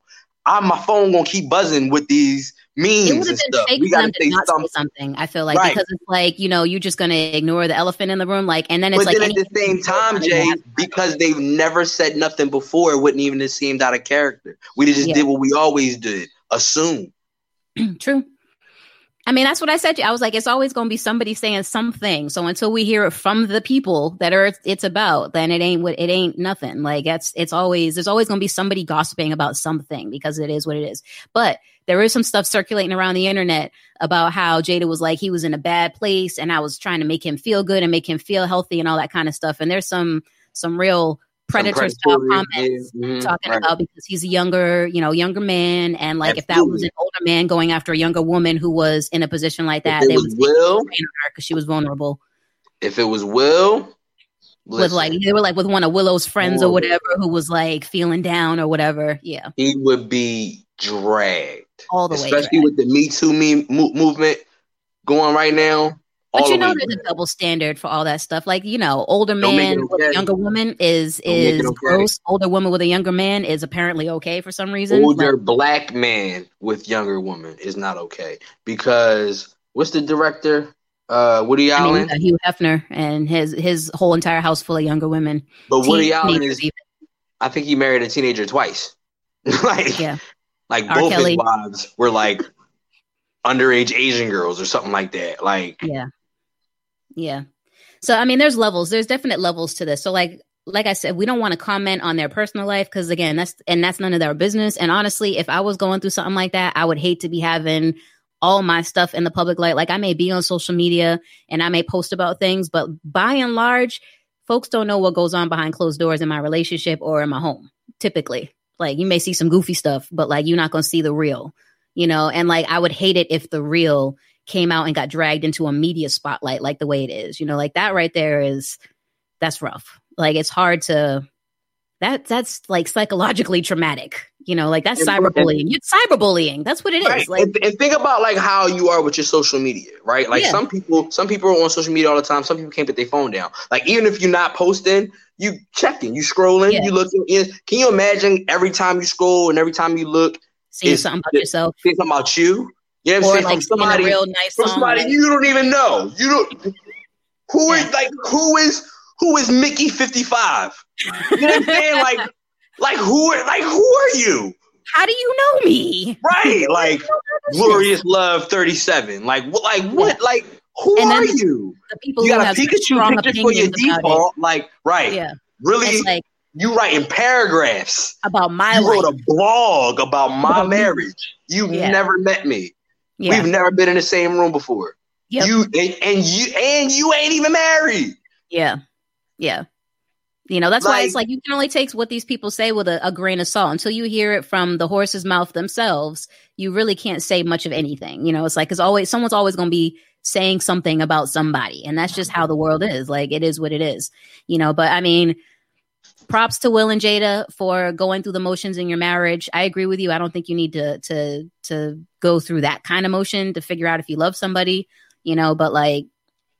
I'm my phone gonna keep buzzing with these memes. It would have been fake for them to not something. something. I feel like right. because it's like you know you're just gonna ignore the elephant in the room, like, and then it's but like. Then at the same time, Jay, because they've never said nothing before, it wouldn't even have seemed out of character. We just yeah. did what we always did: assume. True. I mean, that's what I said. I was like, it's always going to be somebody saying something. So until we hear it from the people that are it's about, then it ain't what it ain't nothing. Like it's it's always there's always going to be somebody gossiping about something because it is what it is. But there is some stuff circulating around the internet about how Jada was like he was in a bad place and I was trying to make him feel good and make him feel healthy and all that kind of stuff. And there's some some real predator style comments mm-hmm. talking right. about because he's a younger, you know, younger man, and like Absolutely. if that was an older man going after a younger woman who was in a position like that, they would Will because she was vulnerable. If it was Will, Listen. with like they were like with one of Willow's friends or whatever who was like feeling down or whatever. Yeah, he would be dragged all the especially way, especially with the Me Too me movement going right now. But you know, there's a double standard for all that stuff. Like you know, older man with a younger woman is Don't is okay. gross. Older woman with a younger man is apparently okay for some reason. Older like, black man with younger woman is not okay because what's the director? Uh, Woody I Allen, mean, uh, Hugh Hefner, and his his whole entire house full of younger women. But Woody Allen is, even. I think he married a teenager twice. like, yeah, like R. both Kelly. his wives were like underage Asian girls or something like that. Like, yeah, yeah. So I mean, there's levels. There's definite levels to this. So like like I said, we don't want to comment on their personal life because again, that's and that's none of their business. And honestly, if I was going through something like that, I would hate to be having all my stuff in the public light. Like I may be on social media and I may post about things, but by and large, folks don't know what goes on behind closed doors in my relationship or in my home. Typically, like you may see some goofy stuff, but like you're not going to see the real, you know. And like I would hate it if the real came out and got dragged into a media spotlight like the way it is. You know, like that right there is that's rough. Like it's hard to that that's like psychologically traumatic. You know, like that's cyberbullying. It's cyberbullying. That's what it is. Right. Like, and, and think about like how you are with your social media, right? Like Yeah. some people, some people are on social media all the time. Some people can't put their phone down. Like even if you're not posting, you checking, you scrolling, Yeah. you looking. In. Can you imagine every time you scroll and every time you look, seeing something about yourself, see something about you? You know what I'm saying? like from somebody, real nice from somebody like- you don't even know. You don't. Who is Yeah. like who is who is Mickey fifty five? You know what I'm saying? Like like who are like who are you? how do you know me? Right? Like glorious love thirty seven. Like what? Like what? Like who And are you? The people You got a Pikachu picture for your default. Like right? Yeah, Really? it's like you writing paragraphs. about my You life. wrote a blog about my marriage. You've Yeah. never met me. yeah, We've never been in the same room before. Yep. You and, and you and you ain't even married. yeah, yeah. You know, that's why it's Like- like you can only take what these people say with a, a grain of salt until you hear it from the horse's mouth themselves. You really can't say much of anything. You know, it's like, cause always, someone's always going to be saying something about somebody. And that's just how the world is. Like, it is what it is, you know, but I mean, props to Will and Jada for going through the motions in your marriage. I agree with you. I don't think you need to, to, to go through that kind of motion to figure out if you love somebody, you know, but like,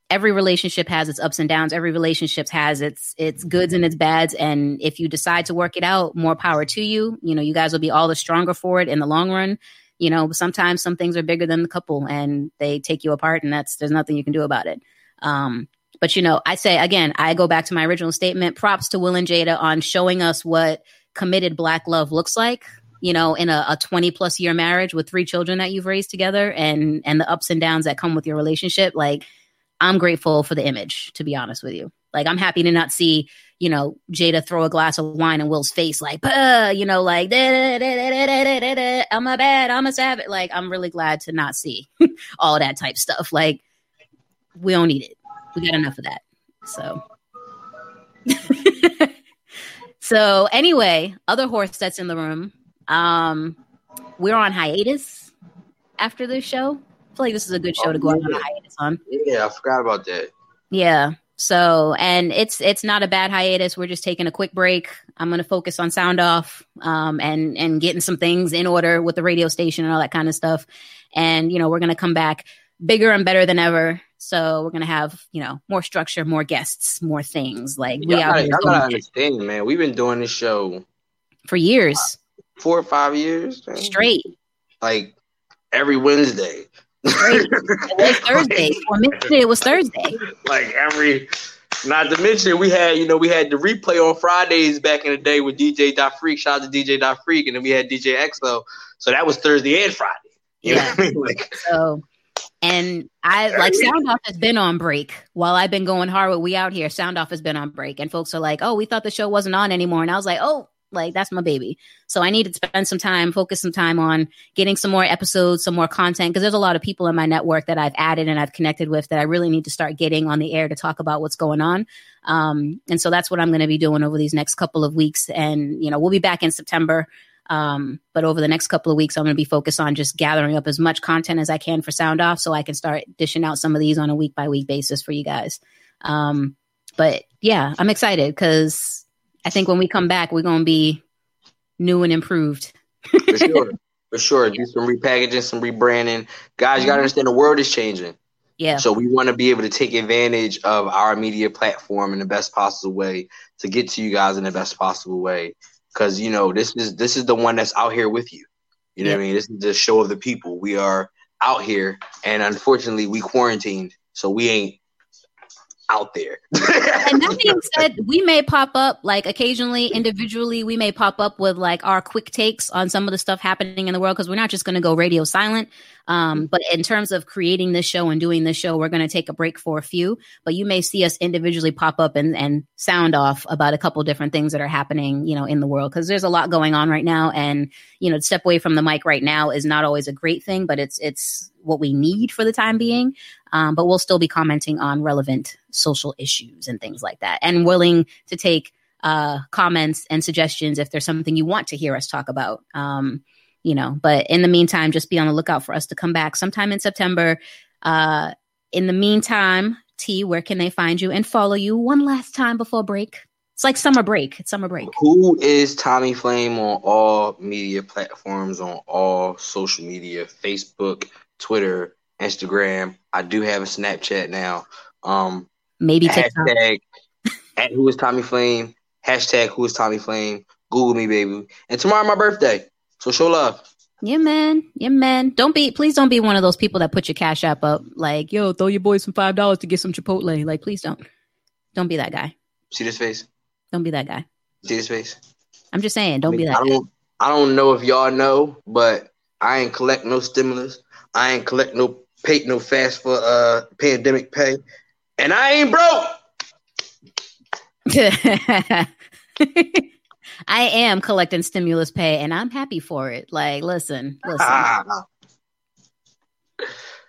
every relationship has its ups and downs. Every relationship has its its goods and its bads. And if you decide to work it out more power to you. You know you guys will be all the stronger for it in the long run. You know sometimes some things are bigger than the couple and they take you apart and that's there's nothing you can do about it. Um but you know i say again i go back to my original statement props to will and jada on showing us what committed black love looks like you know in a, a 20 plus year marriage with three children that you've raised together and and the ups and downs that come with your relationship. Like I'm grateful for the image, to be honest with you. Like, I'm happy to not see, you know, Jada throw a glass of wine in Will's face, like, you know, like, "Da, da, da, da, da, da, da, da, I'm a bad, I'm a savage. Like, I'm really glad to not see all that type stuff. Like, we don't need it. We got enough of that. So, so anyway, other horse that's in the room. Um, we're on hiatus after this show. Feel like this is a good show to go out on a hiatus on. Yeah, I forgot about that. Yeah. So, and it's it's not a bad hiatus. We're just taking a quick break. I'm going to focus on sound off, um, and and getting some things in order with the radio station and all that kind of stuff. And you know, we're going to come back bigger and better than ever. So we're going to have you know more structure, more guests, more things. Like we Y'all gotta, y'all gotta understand, man. We've been doing this show for years four or five years man. straight. like every Wednesday. It was Thursday. For minute, it was Thursday. like every not to mention we had you know we had the replay on Fridays back in the day with DJ Dot Freak. Shout out to DJ Dot Freak, and then we had DJ XO. So that was Thursday and Friday. You know Yeah. what I mean? Like So, and I like Sound Off has been on break while I've been going hard with We Out Here. Sound Off has been on break, and folks are like, "Oh, we thought the show wasn't on anymore," and I was like, "Oh." Like that's my baby. So I needed to spend some time, focus some time on getting some more episodes, some more content, because there's a lot of people in my network that I've added and I've connected with that I really need to start getting on the air to talk about what's going on. Um, and so that's what I'm going to be doing over these next couple of weeks. And, you know, we'll be back in September. Um, but over the next couple of weeks, I'm going to be focused on just gathering up as much content as I can for Sound Off so I can start dishing out some of these on a week by week basis for you guys. Um, but yeah, I'm excited because I think when we come back, we're going to be new and improved. for sure, for sure, do some repackaging, some rebranding. Guys, you gotta mm-hmm. understand the world is changing. Yeah. So we want to be able to take advantage of our media platform in the best possible way to get to you guys in the best possible way. Because you know this is this is the one that's out here with you. You know what I mean? This is the show of the people. We are out here, and unfortunately, we quarantined, so we ain't out there. and that being said, we may pop up like occasionally, individually, we may pop up with like our quick takes on some of the stuff happening in the world because we're not just going to go radio silent. Um, but in terms of creating this show and doing this show, we're going to take a break for a few. But you may see us individually pop up and, and sound off about a couple different things that are happening, you know, in the world because there's a lot going on right now. And you know, step away from the mic right now is not always a great thing, but it's it's what we need for the time being. Um, but we'll still be commenting on relevant social issues and things like that, and willing to take uh, comments and suggestions if there's something you want to hear us talk about. Um, you know, but in the meantime, just be on the lookout for us to come back sometime in September. Uh, in the meantime, T, where can they find you and follow you one last time before break? It's like summer break. It's summer break. Who is Tommy Flame on all media platforms, on all social media, Facebook, Twitter, Instagram. I do have a Snapchat now. Um, Maybe TikTok. hashtag at who is Tommy Flame. Hashtag who is Tommy Flame. Google me, baby. And tomorrow my birthday, so show love. Yeah, man. Yeah, man. Don't be, please don't be one of those people that put your cash app up like, yo, throw your boys some $5 to get some Chipotle. Like, please don't. Don't be that guy. See this face? Don't be that guy. See this face? I'm just saying, don't I, be that I don't. I don't know if y'all know, but I ain't collect no stimulus. I ain't collect no pay no fast for uh pandemic pay, and I ain't broke. I am collecting stimulus pay and I'm happy for it. Like, listen, listen. Ah,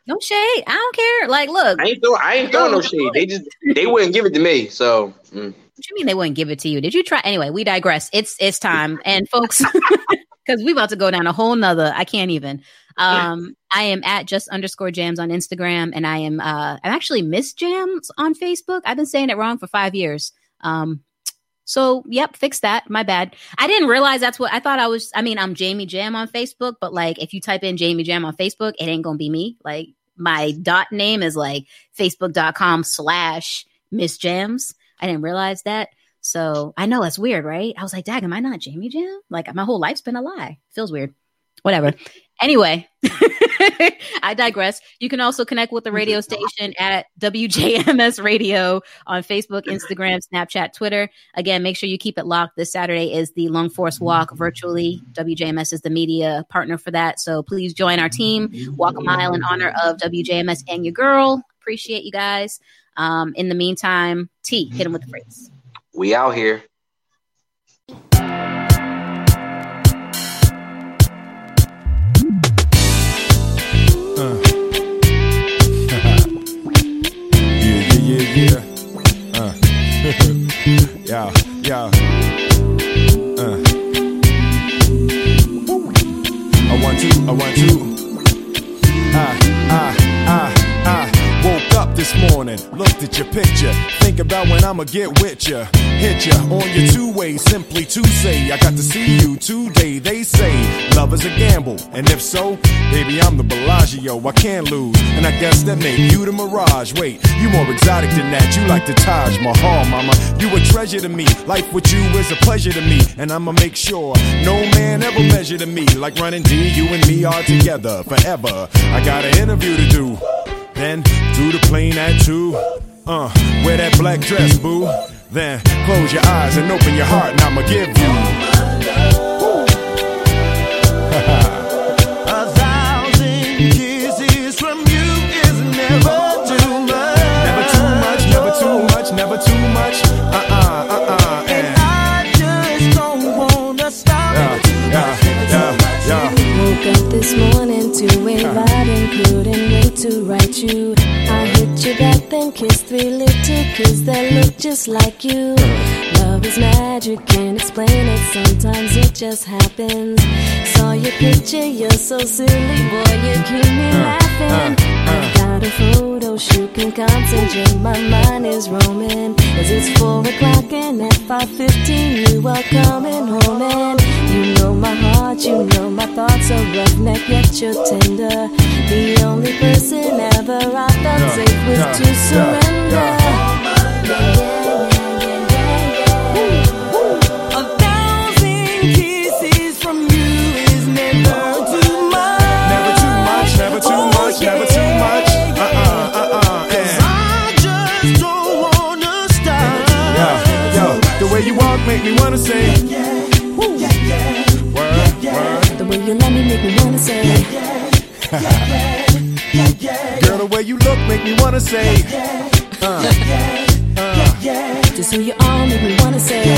No shade. I don't care. Like, look, I ain't throwing. I ain't throwing no shade. They just they wouldn't give it to me. So mm. What you mean they wouldn't give it to you? Did you try? Anyway, we digress. It's it's time, and folks, because we about to go down a whole nother. I can't even. Um, I am at just underscore jams on Instagram, and I am uh, I'm actually Miss Jams on Facebook. I've been saying it wrong for five years. Um, so yep, fix that. My bad. I didn't realize that's what I thought I was. I mean, I'm Jamie Jam on Facebook, but like if you type in Jamie Jam on Facebook, it ain't gonna be me. Like my dot name is like facebook.com slash Miss Jams. I didn't realize that. So I know that's weird, right? I was like, Dag, am I not Jamie Jam? Like my whole life's been a lie. Feels weird. Whatever. Anyway, I digress. You can also connect with the radio station at WJMS Radio on Facebook, Instagram, Snapchat, Twitter. Again, make sure you keep it locked. This Saturday is the Long Force Walk virtually. WJMS is the media partner for that. So please join our team. Walk a mile in honor of WJMS and your girl. Appreciate you guys. Um, in the meantime, T, hit him with the phrase. we out here. Yeah, yeah, yeah, yeah. Uh. yeah. Uh. I want to, I want to. Ah, ah, this morning, looked at your picture. Think about when I'ma get with ya. Hit ya on your two way, simply to say, I got to see you today. They say love is a gamble, and if so, baby, I'm the Bellagio. I can't lose, and I guess that make you the Mirage. Wait, you more exotic than that. You like the Taj Mahal, mama. You a treasure to me. Life with you is a pleasure to me, and I'ma make sure no man ever measure to me like running D. You and me are together forever. I got an interview to do. Then do the plane at two. Uh, wear that black dress, boo. Then close your eyes and open your heart, and I'ma give you. A thousand kisses from you is never too much. Never too much, never too much, never too much. Uh uh uh uh. And I just don't wanna stop. Yeah, yeah, yeah, yeah. Woke up this morning to a couldn't wait to write you. I hit you back, then kissed three little kids that look just like you. Love is magic, can't explain it. Sometimes it just happens. Saw your picture, you're so silly, boy, you keep me laughing. I've got a photo shoot, can concentrate. My mind is roaming. As it's four o'clock and at five fifteen, you are coming home and you know my heart, you know my thoughts are roughneck yet you're tender. The only person ever I felt safe with to surrender. yeah, way you walk make me wanna say. Word, word. The way you love me make me wanna say. Girl, the way you look make me wanna say. Uh, Just who you are make me wanna say.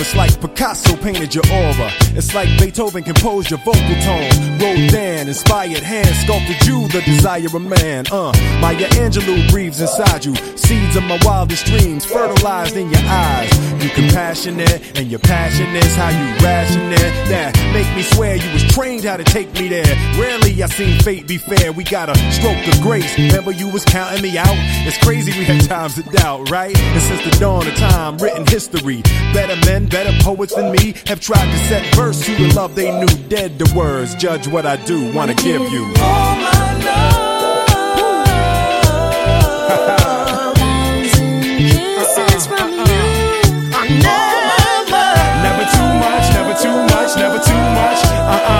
It's like Picasso painted your aura. It's like Beethoven composed your vocal tone. Rodin inspired hand sculpted you, the desire of man. Uh, Maya Angelou breathes inside you. Seeds of my wildest dreams fertilized in your eyes. You compassionate and your passion is how you ration it. That make me swear you was trained how to take me there. Rarely I seen fate be fair. We got a stroke of grace. Remember you was counting me out. It's crazy we had times of doubt, right? And since the dawn of time, written history. Better men, better poets than me have tried to set verse to the love they knew. Dead to words. Judge what I do. Wanna give you. All my love. Kisses from you. Never too much, never too much, never too much. Uh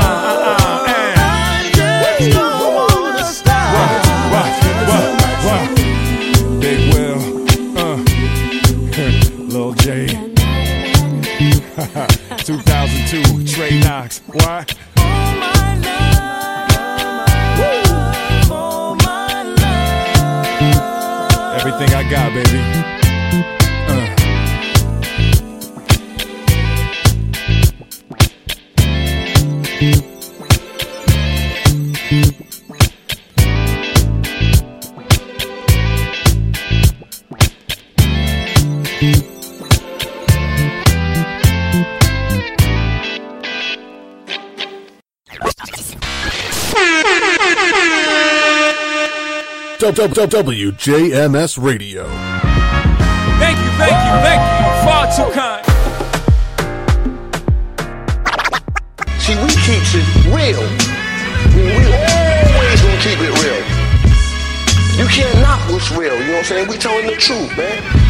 Everything I got, baby. WJMS Radio. Thank you, thank you, thank you. Far too kind. See, we keeps it real. We, we always gonna keep it real. You can't knock what's real, you know what I'm saying? We telling the truth, man.